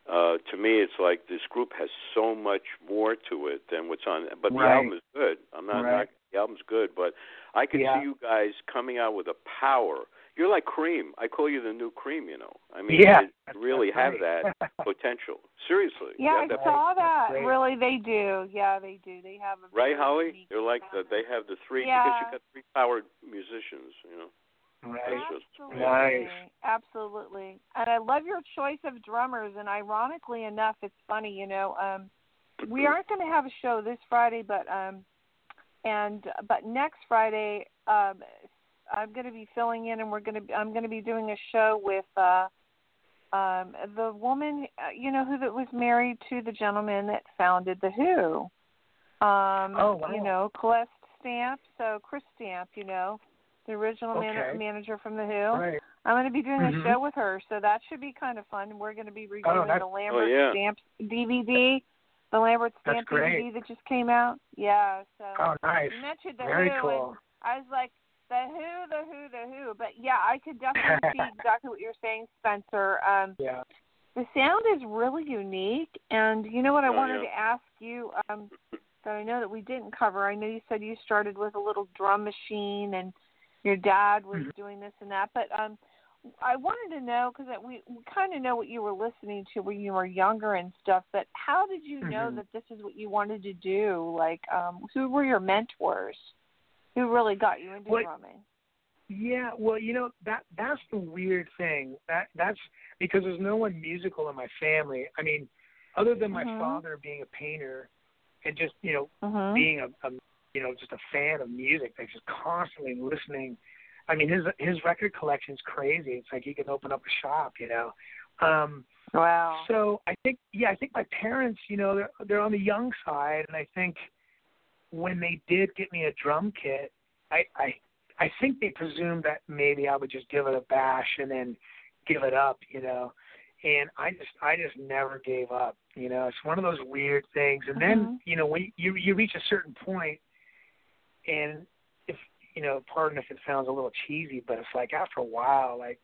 uh, to me, it's like this group has so much more to it than what's on. But the album is good. I'm not. Right. not the album's good, but I can Yeah. see you guys coming out with a power. You're like Cream. I call you the new Cream. You know. I mean, yeah you really have great. that potential. Seriously. you Yeah, I have that saw That's that. Really, they do. Yeah, they do. They have a Right, Holly? unique They're like the, they have the three because Yeah. you got three powered musicians, you know. right Absolutely. Nice. Absolutely. And I love your choice of drummers and ironically enough it's funny, you know, um we aren't going to have a show this Friday, but um, and but next Friday, um, I'm going to be filling in, and we're going to I'm going to be doing a show with uh, um, the woman, uh, you know, who that was married to the gentleman that founded the Who. Um, Oh, wow. You know, Calixte Stamp. So Chris Stamp, you know, the original man- manager from the Who. Right. I'm going to be doing Mhm. a show with her, so that should be kind of fun. We're going to be reviewing that's- the Lambert yeah. Stamp DVD, the Lambert Stamp. DVD that just came out. Yeah, so Oh, nice. you mentioned the Very Who, cool. and I was like, the Who, the Who, the Who. But yeah, I could definitely see exactly what you're saying, Spencer. Um, Yeah. the sound is really unique, and you know what I Oh, wanted yeah. to ask you um, that I know that we didn't cover. I know you said you started with a little drum machine, and your dad was Mhm. doing this and that, but um, I wanted to know because we, we kind of know what you were listening to when you were younger and stuff. But how did you know Mhm. that this is what you wanted to do? Like, um, who were your mentors? Who really got you into What- drumming? Yeah, well, you know that that's the weird thing. That that's because there's no one musical in my family. I mean, other than my Mhm. father being a painter and just you know Mm-hmm. being a, a you know just a fan of music, like just constantly listening. I mean, his his record collection's crazy. It's like he can open up a shop, you know. Um, Wow. so I think, yeah, I think my parents, you know, they're they're on the young side, and I think when they did get me a drum kit, I I I think they presumed that maybe I would just give it a bash and then give it up, you know. And I just I just never gave up, you know. It's one of those weird things. And then Mhm. you know when you you reach a certain point, and if you know, pardon if it sounds a little cheesy, but it's like after a while, like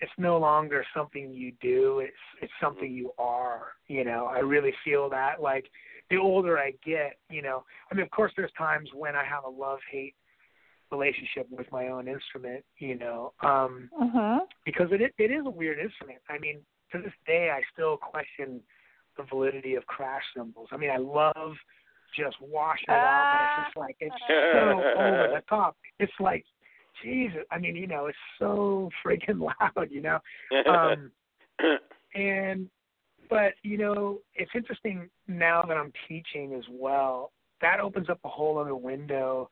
it's no longer something you do it's it's something you are you know i really feel that like the older i get you know i mean of course there's times when i have a love hate relationship with my own instrument you know um Mhm. because it it is a weird instrument i mean to this day i still question the validity of crash cymbals i mean i love just washing it out but it's just like it's so over the top it's like Jesus, I mean, you know, it's so freaking loud, you know. Um, and but you know, it's interesting now that I'm teaching as well. That opens up a whole other window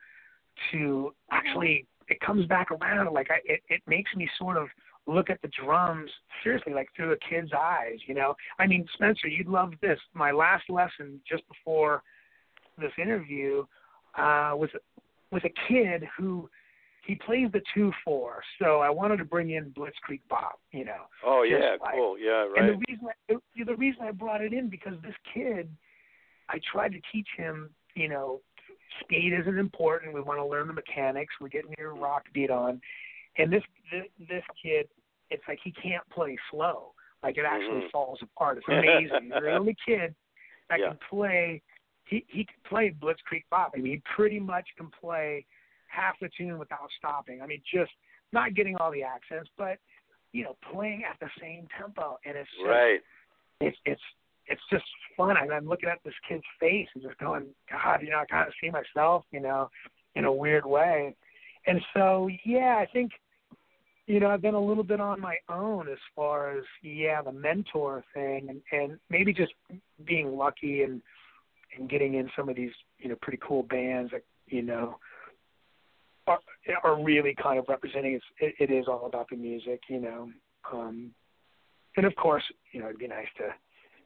to actually. It comes back around. Like I, it, it makes me sort of look at the drums seriously, like through a kid's eyes. You know, I mean, Spencer, you'd love this. My last lesson just before this interview uh, was with a kid who he plays the two four. So I wanted to bring in Blitzkrieg Bop, you know. oh yeah, like- cool. Yeah, right. And the reason I, the- the reason I brought it in because this kid, I tried to teach him, you know, speed isn't important. We want to learn the mechanics. We're getting your rock beat on, and this this, this kid, it's like he can't play slow. Like it actually Mhm. falls apart. It's amazing. He's the only kid that Yeah. can play. He he can play Blitzkrieg Bop. I mean, he pretty much can play half the tune without stopping. I mean, just not getting all the accents, but you know, playing at the same tempo, and it's just, Right. it's it's it's just fun. And I'm looking at this kid's face and just going, God, you know, I kind of see myself, you know, in a weird way. And so, yeah, I think, you know, I've been a little bit on my own as far as yeah, the mentor thing, and and maybe just being lucky and and getting in some of these you know pretty cool bands that you know are are really kind of representing it's, it, it is all about the music, you know. Um, and of course, you know, it'd be nice to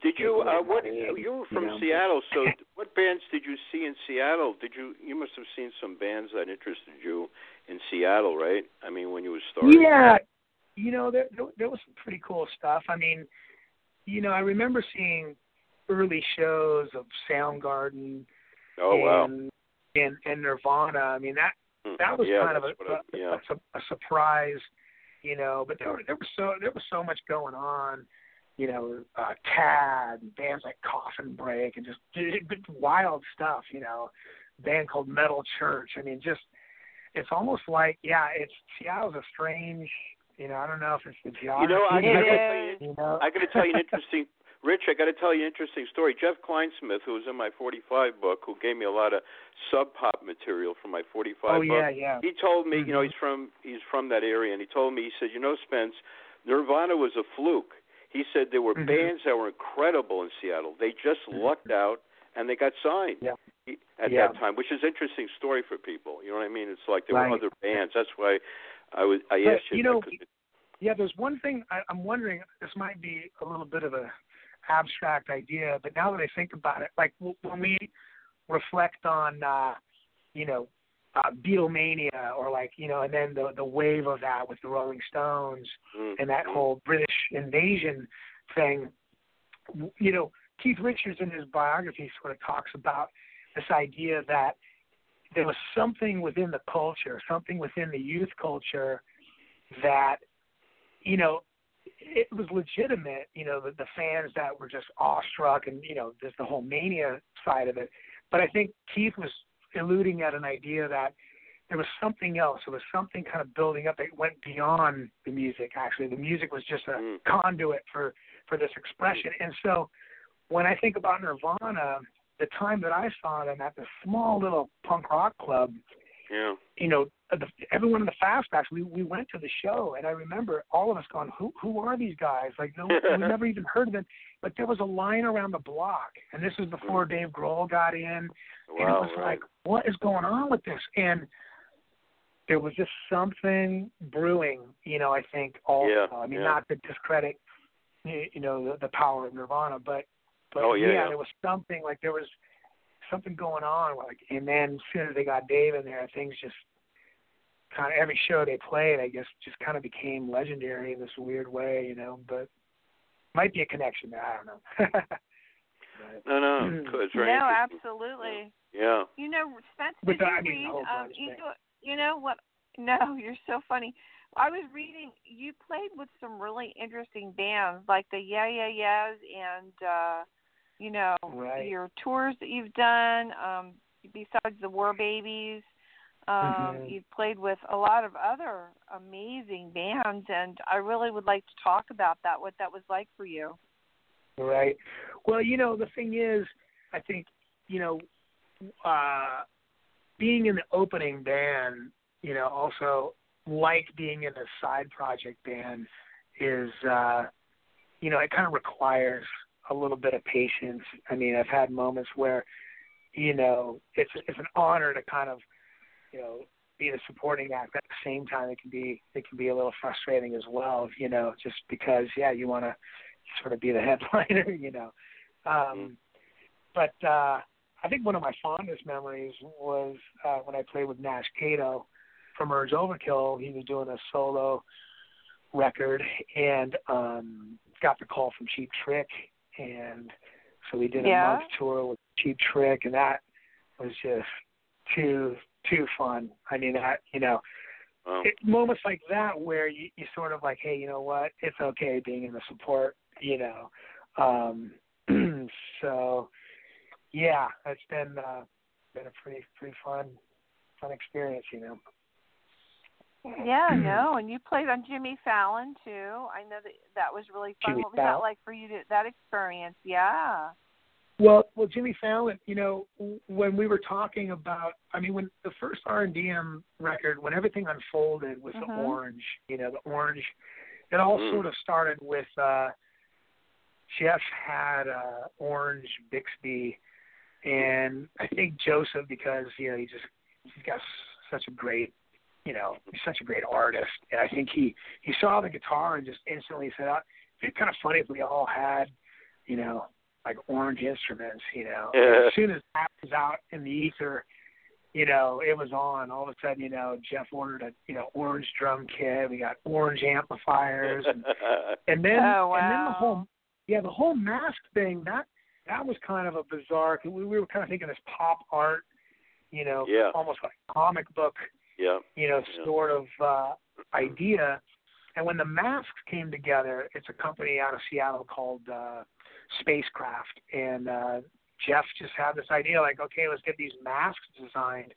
Did you? Uh, what? money, You were you from know. Seattle, so what bands did you see in Seattle? Did you? You must have seen some bands that interested you in Seattle, right? I mean, when you were starting. Yeah, you know, there, there there was some pretty cool stuff. I mean, you know, I remember seeing early shows of Soundgarden Oh wow. and, and and Nirvana. I mean, that. That was yeah, kind of a, I- yeah. a, a surprise, you know. But there were there was so there was so much going on, you know. Uh, Tad, bands like Coffin Break, and just, just wild stuff, you know. Band called Metal Church. I mean, just it's almost like yeah, it's Seattle's a strange, you know. I don't know if it's the You know, I, I tell you, you know? I got to tell you an interesting. Rich, I got to tell you an interesting story. Jeff Kleinsmith, who was in my 45 book, who gave me a lot of sub pop material from my 45 oh book. yeah, yeah. He told me, you know, Mhm. he's from he's from that area, and he told me, he said, you know, Spence, Nirvana was a fluke. He said there were Mhm. bands that were incredible in Seattle. They just lucked out and they got signed Yeah. at Yeah. that time, which is an interesting story for people. You know what I mean? It's like there Right. were other bands. That's why I was I But, asked you. you know, Yeah, there's one thing I, I'm wondering. This might be a little bit of a abstract idea, but now that I think about it, like when we reflect on, uh, you know, uh, Beatlemania, or like you know, and then the the wave of that with the Rolling Stones Mm, and that whole British invasion thing. You know, Keith Richards in his biography sort of talks about this idea that there was something within the culture, something within the youth culture that you know, it was legitimate, you know, the, the fans that were just awestruck and, you know, there's the whole mania side of it. But I think Keith was alluding at an idea that there was something else. There was something kind of building up that went beyond the music, actually. The music was just a Mm. conduit for, for this expression. And so when I think about Nirvana, the time that I saw them at the small little punk rock club, Yeah. you know, the, everyone in the fastbacks, we we went to the show, and I remember all of us going, "Who who are these guys?" Like, no, we never even heard of them. But there was a line around the block, and this was before mm. Dave Grohl got in, and it was right. like, "What is going on with this?" And there was just something brewing, you know. I think also. Yeah, I mean, yeah. not to discredit, you know, the, the power of Nirvana, but but Oh, yeah, yeah. there was something like there was something going on. Like, and then as soon as they got Dave in there, things just kind of every show they played, I guess, just kind of became legendary in this weird way, you know. But might be a connection there. I don't know. But, No, no. Mm. It's very no, absolutely. Yeah. You know, Spence, With did the- you I mean, read? Um, you, know, you know what? No, you're so funny. I was reading. You played with some really interesting bands, like the Yeah Yeah Yeahs, and uh, you know Right. your tours that you've done. Um, besides the War Babies, um, Mhm. you've played with a lot of other amazing bands, and I really would like to talk about that. What that was like for you. Right. Well, you know, the thing is, I think, you know, uh, being in the opening band, you know, also like being in a side project band is, uh, you know, it kind of requires a little bit of patience. I mean, I've had moments where, you know, it's it's an honor to kind of, you know, be the supporting act. At the same time, it can be it can be a little frustrating as well. You know, just because yeah, you want to sort of be the headliner, you know. Um, but uh, I think one of my fondest memories was uh, when I played with Nash Kato from Urge Overkill. He was doing a solo record and um, got the call from Cheap Trick, and so we did a Yeah. month tour with Cheap Trick, and that was just too too fun. I mean, that you know, Wow. it, moments like that where you, you sort of like, hey, you know what? It's okay being in the support, you know. Um, so, yeah, it's been uh, been a pretty pretty fun fun experience, you know. Yeah, no, and you played on Jimmy Fallon too. I know that that was really fun. Jimmy what was that like for you? To, that experience? Yeah. Well, well, Jimmy Fallon, you know, when we were talking about, I mean, when the first R and DM record, when everything unfolded with the Mhm. orange, you know, the orange, it all Mm. sort of started with uh Jeff had uh orange Bixby, and I think Joseph because you know he just he's got such a great, you know, he's such a great artist, and I think he he saw the guitar and just instantly said, "Uh, "It'd be kind of funny if we all had, you know." like orange instruments, you know. Yeah. As soon as that was out in the ether, you know, it was on. All of a sudden, you know, Jeff ordered a you know orange drum kit. We got orange amplifiers, and, and then Oh, and then the wow. whole yeah the whole mask thing that that was kind of a bizarre. 'cause we, we were kind of thinking this pop art, you know, Yeah. almost like comic book yeah. you know, Yeah. sort of uh, idea. And when the masks came together, it's a company out of Seattle called uh, Spacecraft, and uh, Jeff just had this idea, like, okay, let's get these masks designed.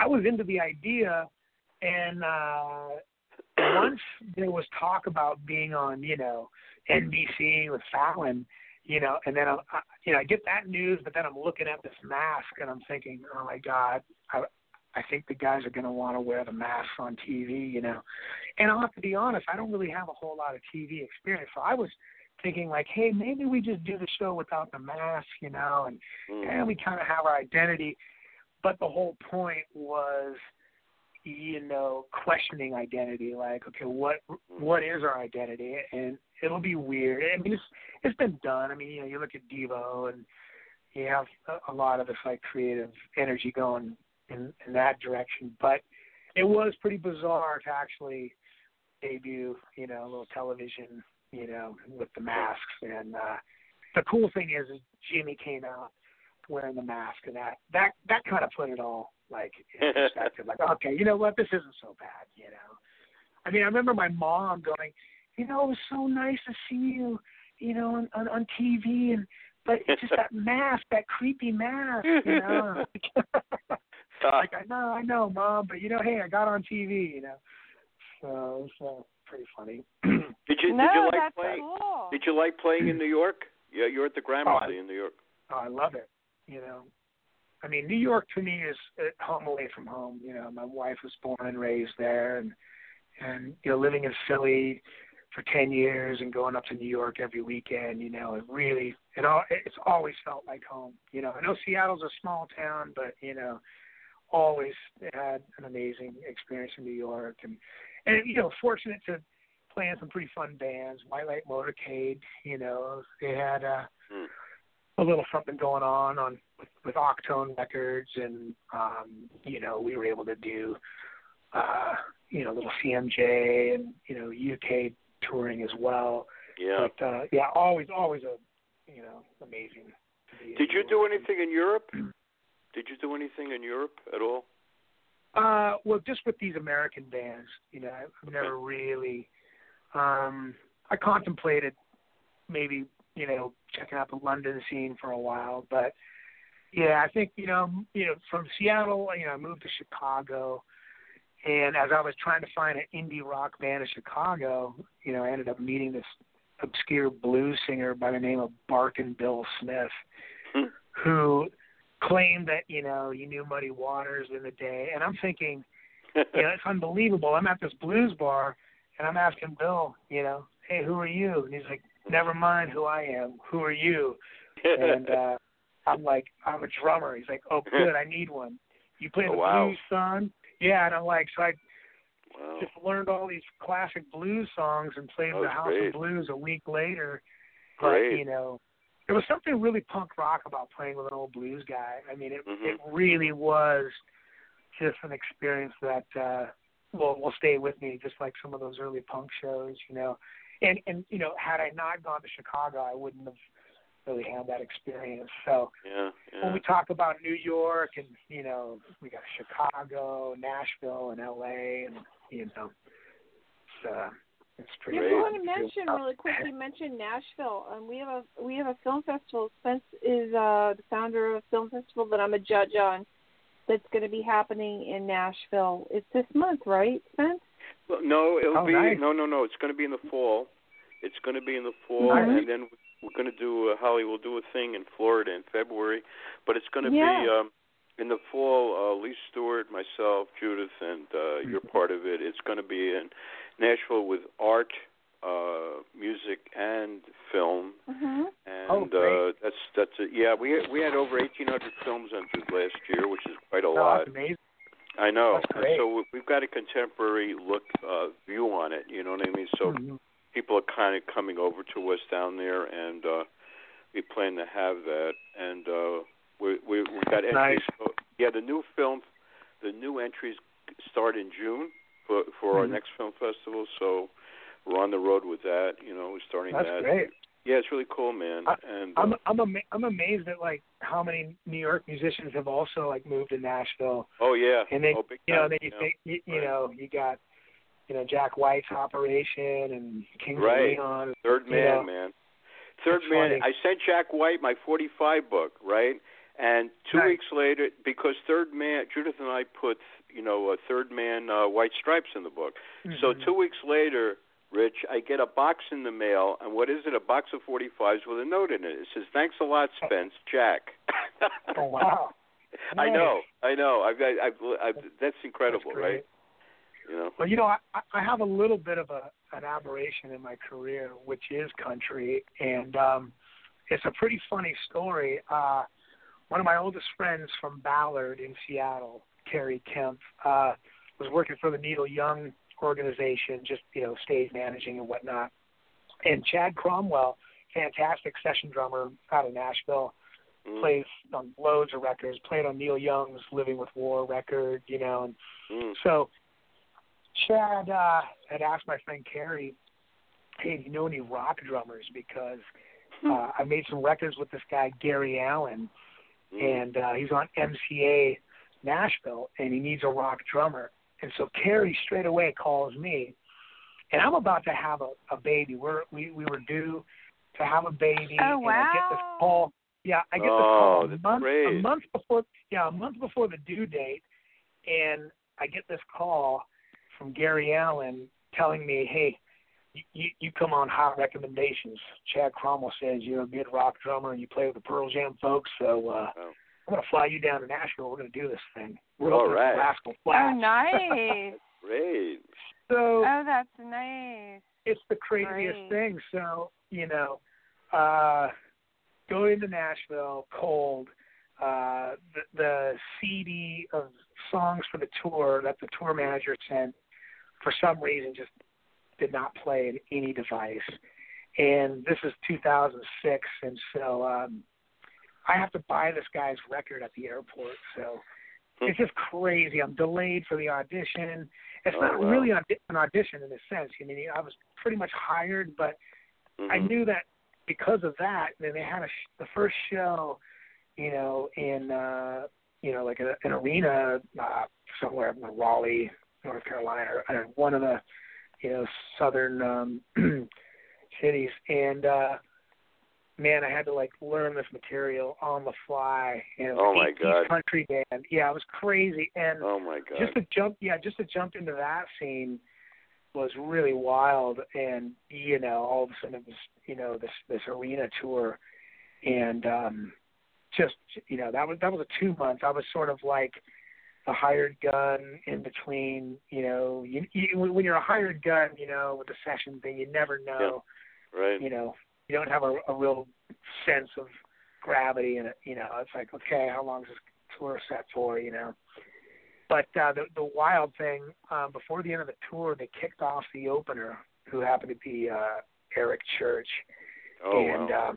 I was into the idea, and uh, once there was talk about being on, you know, NBC with Fallon, you know, and then I, I- you know, I get that news, but then I'm looking at this mask and I'm thinking, oh my God, I, I think the guys are going to want to wear the masks on TV, you know. And I'll have to be honest, I don't really have a whole lot of TV experience, so I was thinking like, hey, maybe we just do the show without the mask, you know, and Mm. and we kind of have our identity. But the whole point was, you know, questioning identity. Like, okay, what what is our identity? And it'll be weird. I mean, it's it's been done. I mean, you know, you look at Devo and you have a, a lot of this like creative energy going in in that direction. But it was pretty bizarre to actually debut, you know, a little television, you know, with the masks. And uh, the cool thing is, is Jimmy came out wearing the mask, and that that that kind of put it all like in perspective. like, okay, you know what, this isn't so bad, you know. I mean, I remember my mom going, you know, it was so nice to see you, you know, on on, on TV, and but it's just that mask, that creepy mask, you know. like I know, I know, mom, but you know, hey, I got on TV, you know. So it's uh, pretty funny. Did you no, did you like playing? cool. Did you like playing in New York? Yeah, you're at the Gramercy in New York. Oh, I love it. You know, I mean, New York to me is uh, home away from home. You know, my wife was born and raised there, and and you know, living in Philly for ten years and going up to New York every weekend. You know, it really it all it's always felt like home. You know, I know Seattle's a small town, but you know, always had an amazing experience in New York, and and you know, fortunate to play in some pretty fun bands. White Light Motorcade, you know, they had. uh Hmm. a little something going on on with, with Octone Records, and um, you know we were able to do uh, you know a little CMJ and you know UK touring as well. Yeah. But uh, yeah, always always a you know amazing. To be in Did you do anything in Europe? Did you do anything in Europe at all? Uh, well, just with these American bands, you know, I've never really. Um, I contemplated maybe you know checking out the London scene for a while, but yeah, I think you know you know from Seattle, you know, I moved to Chicago, and as I was trying to find an indie rock band in Chicago, you know, I ended up meeting this obscure blues singer by the name of Barkin Bill Smith, Hmm. who claimed that you know you knew Muddy Waters in the day, and I'm thinking, you know, it's unbelievable. I'm at this blues bar, and I'm asking Bill, you know, hey, who are you? And he's like, never mind who I am. Who are you? And uh, I'm like, I'm a drummer. He's like, oh, good, I need one. You play Oh, the wow. blues, son? Yeah, and I'm like, so I wow. just learned all these classic blues songs and played Oh, the House great. of Blues a week later. But Great. you know, there was something really punk rock about playing with an old blues guy. I mean, it Mhm. it really was just an experience that uh will will stay with me, just like some of those early punk shows. You know, and and you know, had I not gone to Chicago, I wouldn't have really had that experience. So Yeah, when we talk about New York and you know we got Chicago, Nashville, and L.A. and you know it's uh, it's pretty. You Great. want to mention really quick. You mentioned Nashville, and we have a we have a film festival. Spence is uh, the founder of a film festival that I'm a judge on. That's going to be happening in Nashville. It's this month, right, Spence? Well, no, it'll Oh, be nice. no, no, no. It's going to be in the fall. It's going to be in the fall, Nice. and then we're going to do uh, Holly. We'll do a thing in Florida in February, but it's going to be um, in the fall. Uh, Lee Stewart, myself, Judith, and uh, you're part of it. It's going to be in Nashville with art, uh, music, and film. Mm-hmm. And Oh, uh, that's that's it. Yeah, we we had over 1,800 films entered last year, which is quite a Oh, lot. that's amazing. I know. That's And great. so we- we've got a contemporary look uh, view on it. You know what I mean? So Mhm. people are kind of coming over to us down there, and uh, we plan to have that. And uh, we we we got entries. Nice. So, yeah, the new film, the new entries start in June for for our Mhm. next film festival. So we're on the road with that. You know, we're starting That's that. great. Yeah, it's really cool, man. I- and I'm uh, I'm ama- I'm amazed at like how many New York musicians have also like moved to Nashville, oh yeah, and then oh, you know then you yeah. think you, you Right. know you got you know Jack White's Operation and Kings Right. Leon. Third man, know. man. Third It's man. funny. I sent Jack White my 45 book, right? And two Nice. weeks later, because Third Man, Judith and I put, you know, a Third Man uh, White Stripes in the book. So Mhm. two weeks later, Rich, I get a box in the mail, and what is it? A box of 45s with a note in it. It says, "Thanks a lot, Spence, Jack." Oh wow. I know, Nice. I know. I've, I've, I've, I've that's incredible, That's right? You know. Well, you know, I, I have a little bit of a an aberration in my career, which is country, and um, it's a pretty funny story. Uh, one of my oldest friends from Ballard in Seattle, Kerry Kemp, uh, was working for the Neil Young organization, just you know, stage managing and whatnot. And Chad Cromwell, fantastic session drummer out of Nashville, Mm. plays on loads of records. Played on Neil Young's "Living with War" record, you know, and Mm. so Chad uh, had asked my friend Kerry, "Hey, do you know any rock drummers? Because uh, I made some records with this guy Gary Allan. And uh, he's on MCA Nashville, and he needs a rock drummer." And so Kerry straight away calls me, and I'm about to have a, a baby. We're we we were due to have a baby, Oh, and I get this call. Yeah, I get this Oh, call a month great. a month before. Yeah, a month before the due date, and I get this call from Gary Allan telling me, "Hey, you, you, you come on hot recommendations. Chad Cromwell says you're a good rock drummer and you play with the Pearl Jam folks, so uh, Oh. I'm gonna fly you down to Nashville. We're gonna do this thing. We're All opening right. Oh, nice. Great. So oh, that's nice. it's the craziest Great. thing. So you know, uh, going to Nashville cold. Uh, the, the CD of songs for the tour that the tour manager sent, for some reason, just did not play in any device. And this is 2006, and so um, I have to buy this guy's record at the airport. So it's just crazy. I'm delayed for the audition. It's Oh, not wow. really an audition in a sense. I mean, I was pretty much hired, but I Mhm. knew that because of that, then they had a sh- the first show, you know, in uh, you know, like a, an arena uh, somewhere in Raleigh, North Carolina, or, or one of the, you know, southern um, cities, and uh, man, I had to like learn this material on the fly. And it was Oh, my eight-piece God. country band. Yeah, it was crazy, and Oh my God. just to jump yeah just to jump into that scene was really wild and you know all of a sudden it was you know this this arena tour and um just you know that was that was a two month i was sort of like the hired gun in between you know you, you when you're a hired gun you know with the session thing you never know right. you know you don't have a, a real sense of gravity in it you know it's like okay how long is this tour set for you know but uh the the wild thing um before the end of the tour they kicked off the opener who happened to be uh eric church oh and wow. um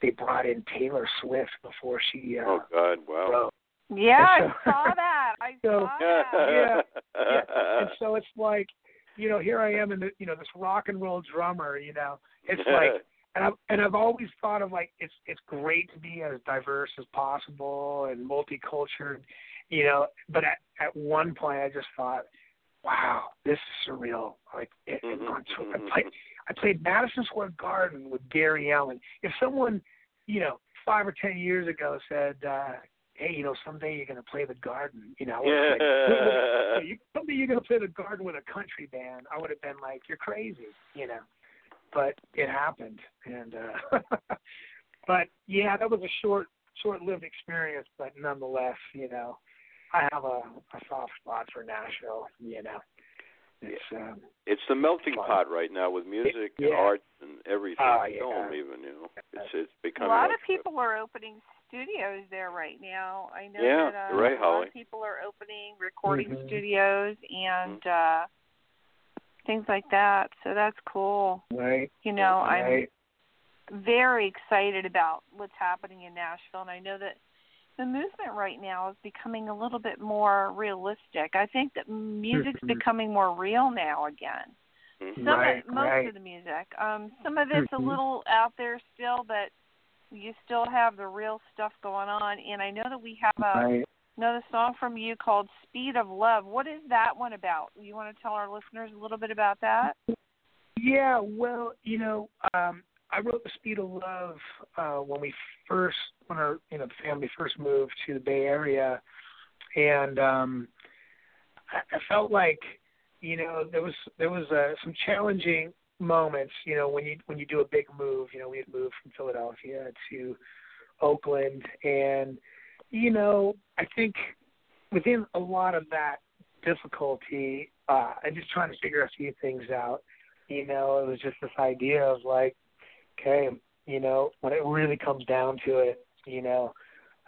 they brought in taylor swift before she uh oh God. Wow. wrote. Yeah, I saw that. I So- saw that. Yeah, yeah. and so it's like you know here i am in the you know this rock and roll drummer you know it's like and I've and I've always thought of like it's it's great to be as diverse as possible and multicultural, you know. But at at one point, I just thought, wow, this is surreal. Like it, it, Mhm, on tour. mhm. I played I played Madison Square Garden with Gary Allan. If someone, you know, five or ten years ago said, uh, "Hey, you know, someday you're going to play the Garden," you know, I would've "Hey, you, someday you're going to play the Garden with a country band, I would have been like, "You're crazy," you know. But it happened, and uh but yeah, that was a short, short-lived experience. But nonetheless, you know, I have a, a soft spot for Nashville. You know, it's um, It's the melting Fun. pot right now with music and yeah. art and everything. Oh, yeah. Film even, you know. It's it's becoming A becoming lot of a- people are opening studios there right now. I know Yeah, that uh, right, a lot of people are opening recording Mhm. studios and uh things like that. So that's cool. right, You know, I'm very excited about what's happening in Nashville, and I know that the movement right now is becoming a little bit more realistic. I think that music's Mhm. becoming more real now again. Mhm. Some Right, of, most right. of the music. Um, some of it's Mhm. a little out there still, but you still have the real stuff going on. And I know that we have a right. another song from you called "Speed of Love." What is that one about? You want to tell our listeners a little bit about that? Yeah, well, you know, um, I wrote the Speed of Love uh, when we first, when our you know the family first moved to the Bay Area, and um, I, I felt like, you know, there was there was uh, some challenging moments, you know, when you when you do a big move. You know, we had moved from Philadelphia to Oakland, and you know, I think within a lot of that difficulty, uh, I'm just trying to figure a few things out. You know, it was just this idea of like, okay, you know, when it really comes down to it, you know,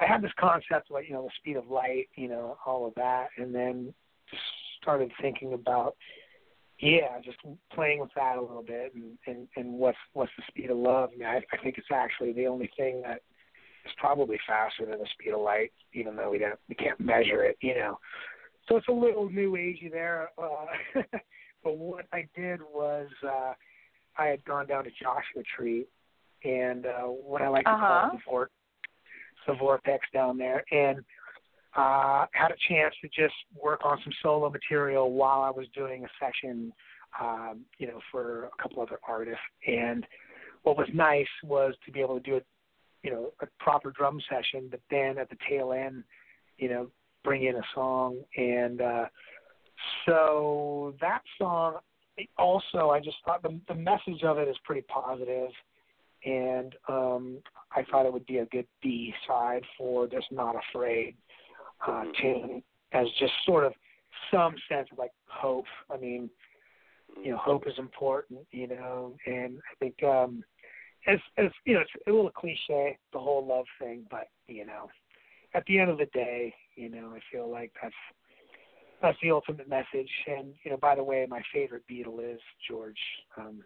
I had this concept like, you know, the speed of light, you know, all of that, and then just started thinking about, yeah, just playing with that a little bit, and and and what's what's the speed of love? I mean, I, I think it's actually the only thing that is probably faster than the speed of light, even though we don't we can't measure it, you know. So it's a little new agey there. Uh, but what I did was uh, I had gone down to Joshua Tree, and uh, what I like to Uh-huh. call the, vor- the vortex down there, and uh, had a chance to just work on some solo material while I was doing a session, um, you know, for a couple other artists. And what was nice was to be able to do it, you know, a proper drum session, but then at the tail end, you know, bring in a song. And uh, so that song, also, I just thought the the message of it is pretty positive, and um, I thought it would be a good B side for "Just Not Afraid" uh, tune, as just sort of some sense of like hope. I mean, you know, hope is important, you know, and I think um, as as you know, it's a little cliche the whole love thing, but you know, at the end of the day, you know, I feel like that's that's the ultimate message. And you know, by the way, my favorite Beatle is George um,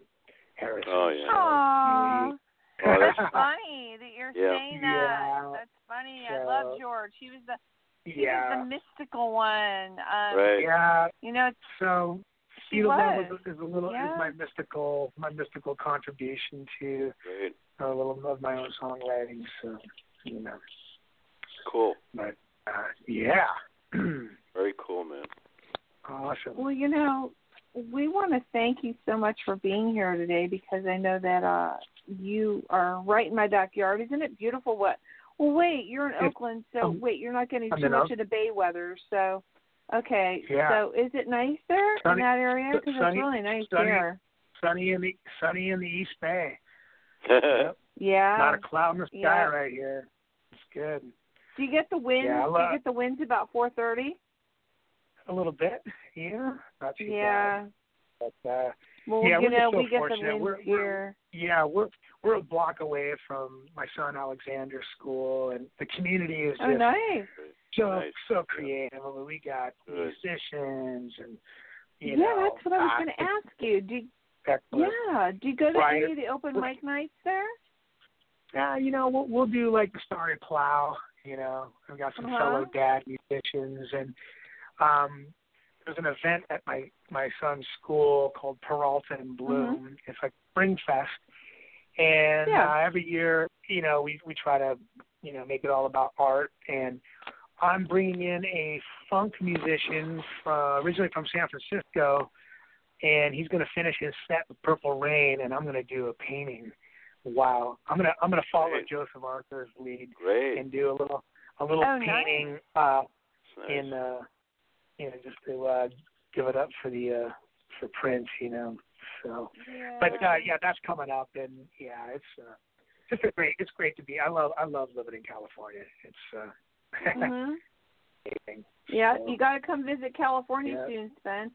Harrison. Oh, yeah. Aww. Oh, that's- That's funny that you're Yeah. saying that. Yeah. That's funny. I love George. He was the he yeah, was the mystical one. Um, Right. yeah. You know, So He Beatle Love was. is, is a little Yeah. is my mystical my mystical contribution to Great. a little of my own songwriting. So you know, Cool. but uh, yeah, Very cool, man. awesome. well, you know, we want to thank you so much for being here today because I know that uh you are right in my backyard. Isn't it beautiful? What? Well, wait, you're in It's- Oakland, so um, wait, you're not getting I'm too much Oak- of the bay weather. So, okay, Yeah. so is it nice there Sunny- in that area? Because it's really nice sunny- there. Sunny in the sunny in the East Bay. Yep. Yeah. Not a cloud in the sky yeah. right here. It's good. Do you get the winds? Yeah, I Do you get the winds about four thirty? A little bit, yeah. Not too Yeah. bad. But uh, Well, Yeah, you we're just know, so we get the fortunate. winds We're- we're- here. yeah, we're we're a block away from my son Alexander's school, and the community is Oh, just nice. so Nice. so creative. I mean, we got musicians and you yeah, know, that's what I was uh, going to ask you. Do you, yeah, do you go to Right. any of the open mic nights there? Yeah, you know, we'll we'll do like the Starry Plough. You know, we've got some Uh-huh. fellow dad musicians, and um, there's an event at my my son's school called Peralta and Bloom. It's like Spring Fest, and Mm-hmm. Yeah. uh, every year, you know, we we try to, you know, make it all about art. And I'm bringing in a funk musician from originally from San Francisco, and he's going to finish his set with Purple Rain, and I'm going to do a painting. Wow, I'm gonna I'm gonna follow Great. Joseph Arthur's lead Great. and do a little a little Oh, nice. painting uh nice. in uh you know just to uh give it up for the uh for Prince, you know. So Yeah. but uh yeah, that's coming up and yeah, it's uh just a great it's great to be I love I love living in California. It's uh hmm amazing. Yeah, So, you got to come visit California Yeah. soon, Spence.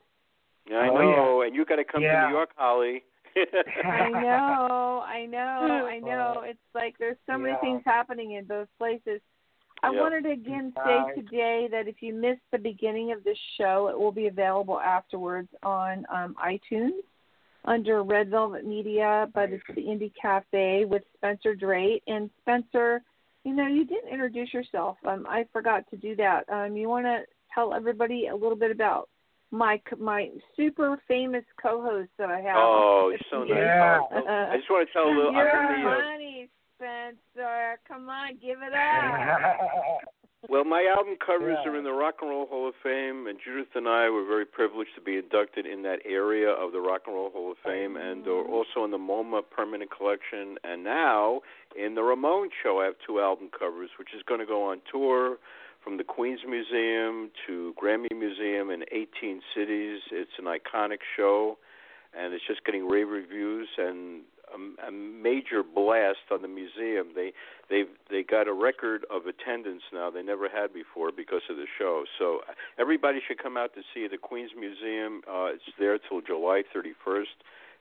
Yeah, I Oh, know. And you got to come to New York, Holly. I know, I know, I know. Uh, It's like there's so many yeah. things happening in both places. I Yeah. wanted to again say Right. today that if you missed the beginning of this show, it will be available afterwards on um, iTunes under Red Velvet Media, but it's the Indie Cafe with Spencer Drake. And Spencer, you know, you didn't introduce yourself. Um, I forgot to do that. Um, you want to tell everybody a little bit about my my super famous co-host that I have. oh, you're so nice. Yeah. I just want to tell a little. You're I'm from the, uh, Spencer. Come on, give it up. Well, my album covers Yeah. are in the Rock and Roll Hall of Fame, and Judith and I were very privileged to be inducted in that area of the Rock and Roll Hall of Fame, and are also in the MoMA Permanent Collection. And now in the Ramones Show, I have two album covers, which is going to go on tour from the Queens Museum to Grammy Museum in 18 cities. It's an iconic show, and it's just getting rave reviews. And a, a major blast on the museum. They they've they got a record of attendance now they never had before because of the show. So everybody should come out to see the Queens Museum. Uh, it's there till July 31st.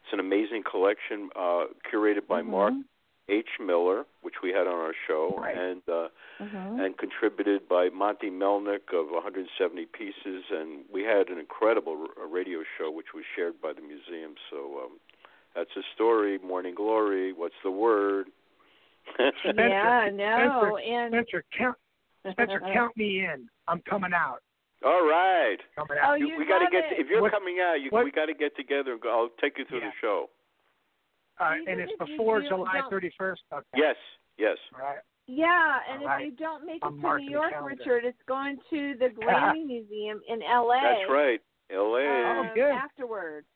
It's an amazing collection uh, curated by mm-hmm. Mark H. Miller, which we had on our show, Right. and uh, Mhm. and contributed by Monte Melnick of 170 pieces, and we had an incredible r- radio show which was shared by the museum. So um, that's a story. Morning Glory. What's the word? Yeah, no, Spencer, and Spencer, count Spencer, count me in. I'm coming out. All right. Coming Oh, out. you we got to get. it. if you're What- coming out, you, what- we got to get together and go. I'll take you through Yeah. the show. uh, and it's before July don't- 31st. Okay. Yes. Yes. All right. yeah, and All if right. you don't make it I'm to New York. Richard, it's going to the Grammy Museum in L.A. That's right. L.A. um, Oh, good. afterwards.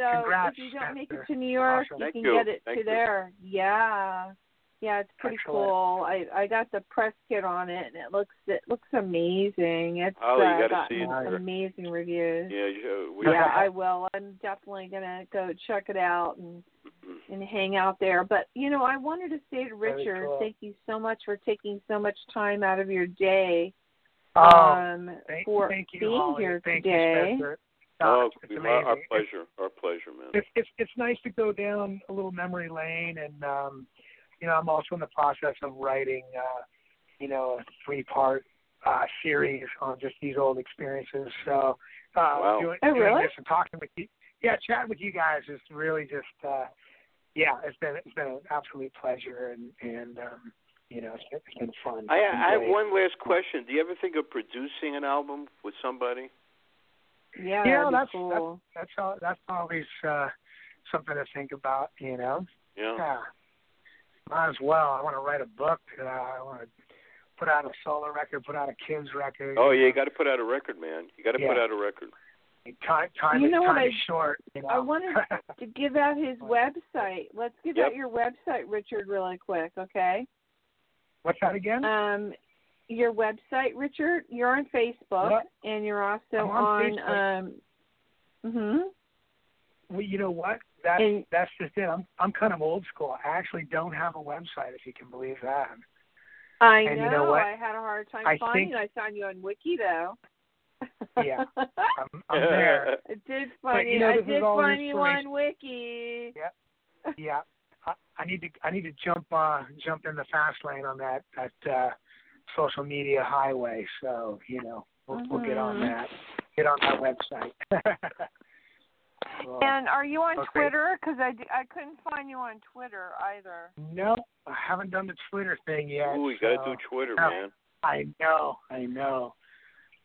So Congrats, if you don't make it to New York, Awesome. you Thank can you. get it Thank to you. there. Yeah, yeah, it's pretty Excellent. cool. I I got the press kit on it, and it looks it looks amazing. It's Oh, you uh, gotta see it. amazing reviews. Yeah. you- We, Yeah, I will. I'm definitely gonna go check it out and and hang out there. But you know, I wanted to say to Richard, cool. thank you so much for taking so much time out of your day Oh, um, thank, for thank you, being Holly. here thank today. You, Spencer. Oh, it's we- amazing. our, our It's- pleasure. Our pleasure, man. it's it's it's nice to go down a little memory lane and um you know i'm also in the process of writing uh you know a three part uh series on just these old experiences so uh Wow. doing, Oh, doing this and talking with you yeah chatting with you guys is really just uh yeah it's been it's been an absolute pleasure and and um you know it's been, it's been fun I, I have one last question. Do you ever think of producing an album with somebody? Yeah, yeah that'd that's cool. that's that's all that's always uh something to think about you know Yeah. Yeah. Might as well. I want to write a book. Uh, I want to put out a solo record, put out a kids record. Oh yeah, you got to put out a record, man. You got to put out a record. Time, time, You is, know what time I- is short. You know? I wanted to give out his website. Let's give Yep. out your website, Richard, really quick, okay? What's that again? Um, your website, Richard. You're on Facebook, Yep. and you're also I'm on um. Mhm. well, you know what? That's And- that's just it. I'm I'm kind of old school. I actually don't have a website, if you can believe that. I And know. you know what? I had a hard time I finding. think- I found you on Wiki though. Yeah. I'm, I'm there. I did But, find you know, I did find you on inspiration. Wiki. Yeah. I, I need to I need to jump uh jump in the fast lane on that that uh social media highway. So you know we'll we'll get on Mhm. that. Get on that website. Well, And are you on Okay. Twitter? Because I, I couldn't find you on Twitter either. no, I haven't done the Twitter thing yet. Ooh, you got to do Twitter, Oh. man. I know, I know.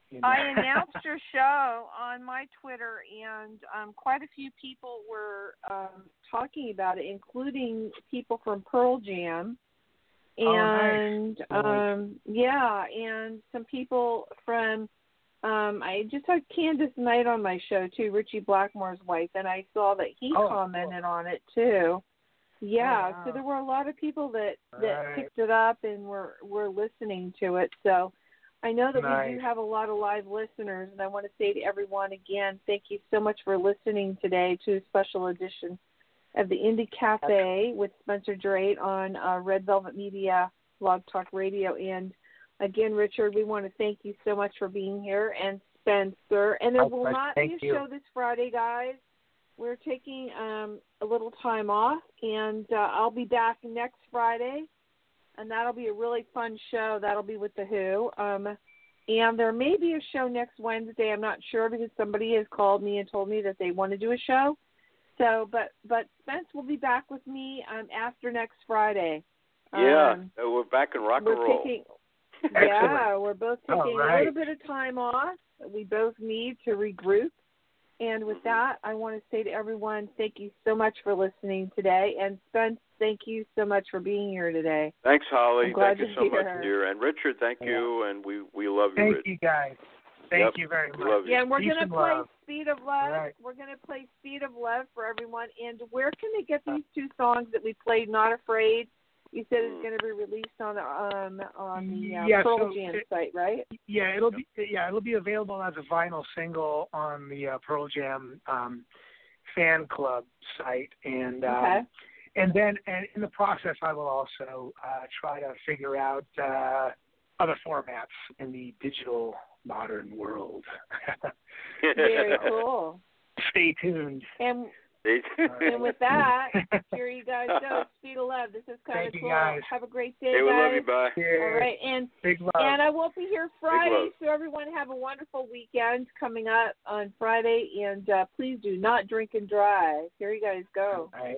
You know. I announced your show on my Twitter, and um, quite a few people were um, talking about it, including people from Pearl Jam. Oh, nice. And um, yeah, and some people from um, I just had Candice Night on my show too, Ritchie Blackmore's wife, and I saw that he Oh, cool. commented on it too. Yeah, Oh, so there were a lot of people that that Right. picked it up and were were listening to it. So I know that we do have a lot of live listeners, and I want to say to everyone again, thank you so much for listening today to a special edition of the Indie Cafe with Spencer Drake on uh, Red Velvet Media Blog Talk Radio. And again, Richard, we want to thank you so much for being here, and Spencer. And there will not be a you. show this Friday, guys. We're taking um, a little time off, and uh, I'll be back next Friday, and that'll be a really fun show. That'll be with the Who. Um, and there may be a show next Wednesday. I'm not sure because somebody has called me and told me that they want to do a show. So, but but Spence will be back with me um, after next Friday. Yeah, Um, uh, we're back in rock and we're roll. taking yeah, we're both All taking a little bit of time off. We both need to regroup. And with Mhm. that, I want to say to everyone, thank you so much for listening today. And Spence, thank you so much for being here today. Thanks, Holly. I'm glad Thank you to so hear. much, dear. And Richard, thank Yeah. you, and we we love you, Thank Rich. you guys. Thank Yep. you very We much. love you. Yeah, and we're gonna play love. Speed of Love. Right. We're gonna play Speed of Love for everyone. And where can they get these two songs that we played? Not Afraid. You said it's Mm. going to be released on the um on the uh, Yeah, Pearl so Jam it- site, right? Yeah, it'll be yeah, it'll be available as a vinyl single on the uh, Pearl Jam um, fan club site, and um, Okay. and then and in the process, I will also uh, try to figure out uh, other formats in the digital modern world. Very cool. Stay tuned. And and with that, here you guys go. Speed of love. This is kind Thank of cool. guys. Have a great day, Hey, we love guys. you. Bye. All right, and Big love. and I won't be here Friday, so everyone have a wonderful weekend coming up on Friday, and uh, please do not drink and drive. Here you guys go. All right.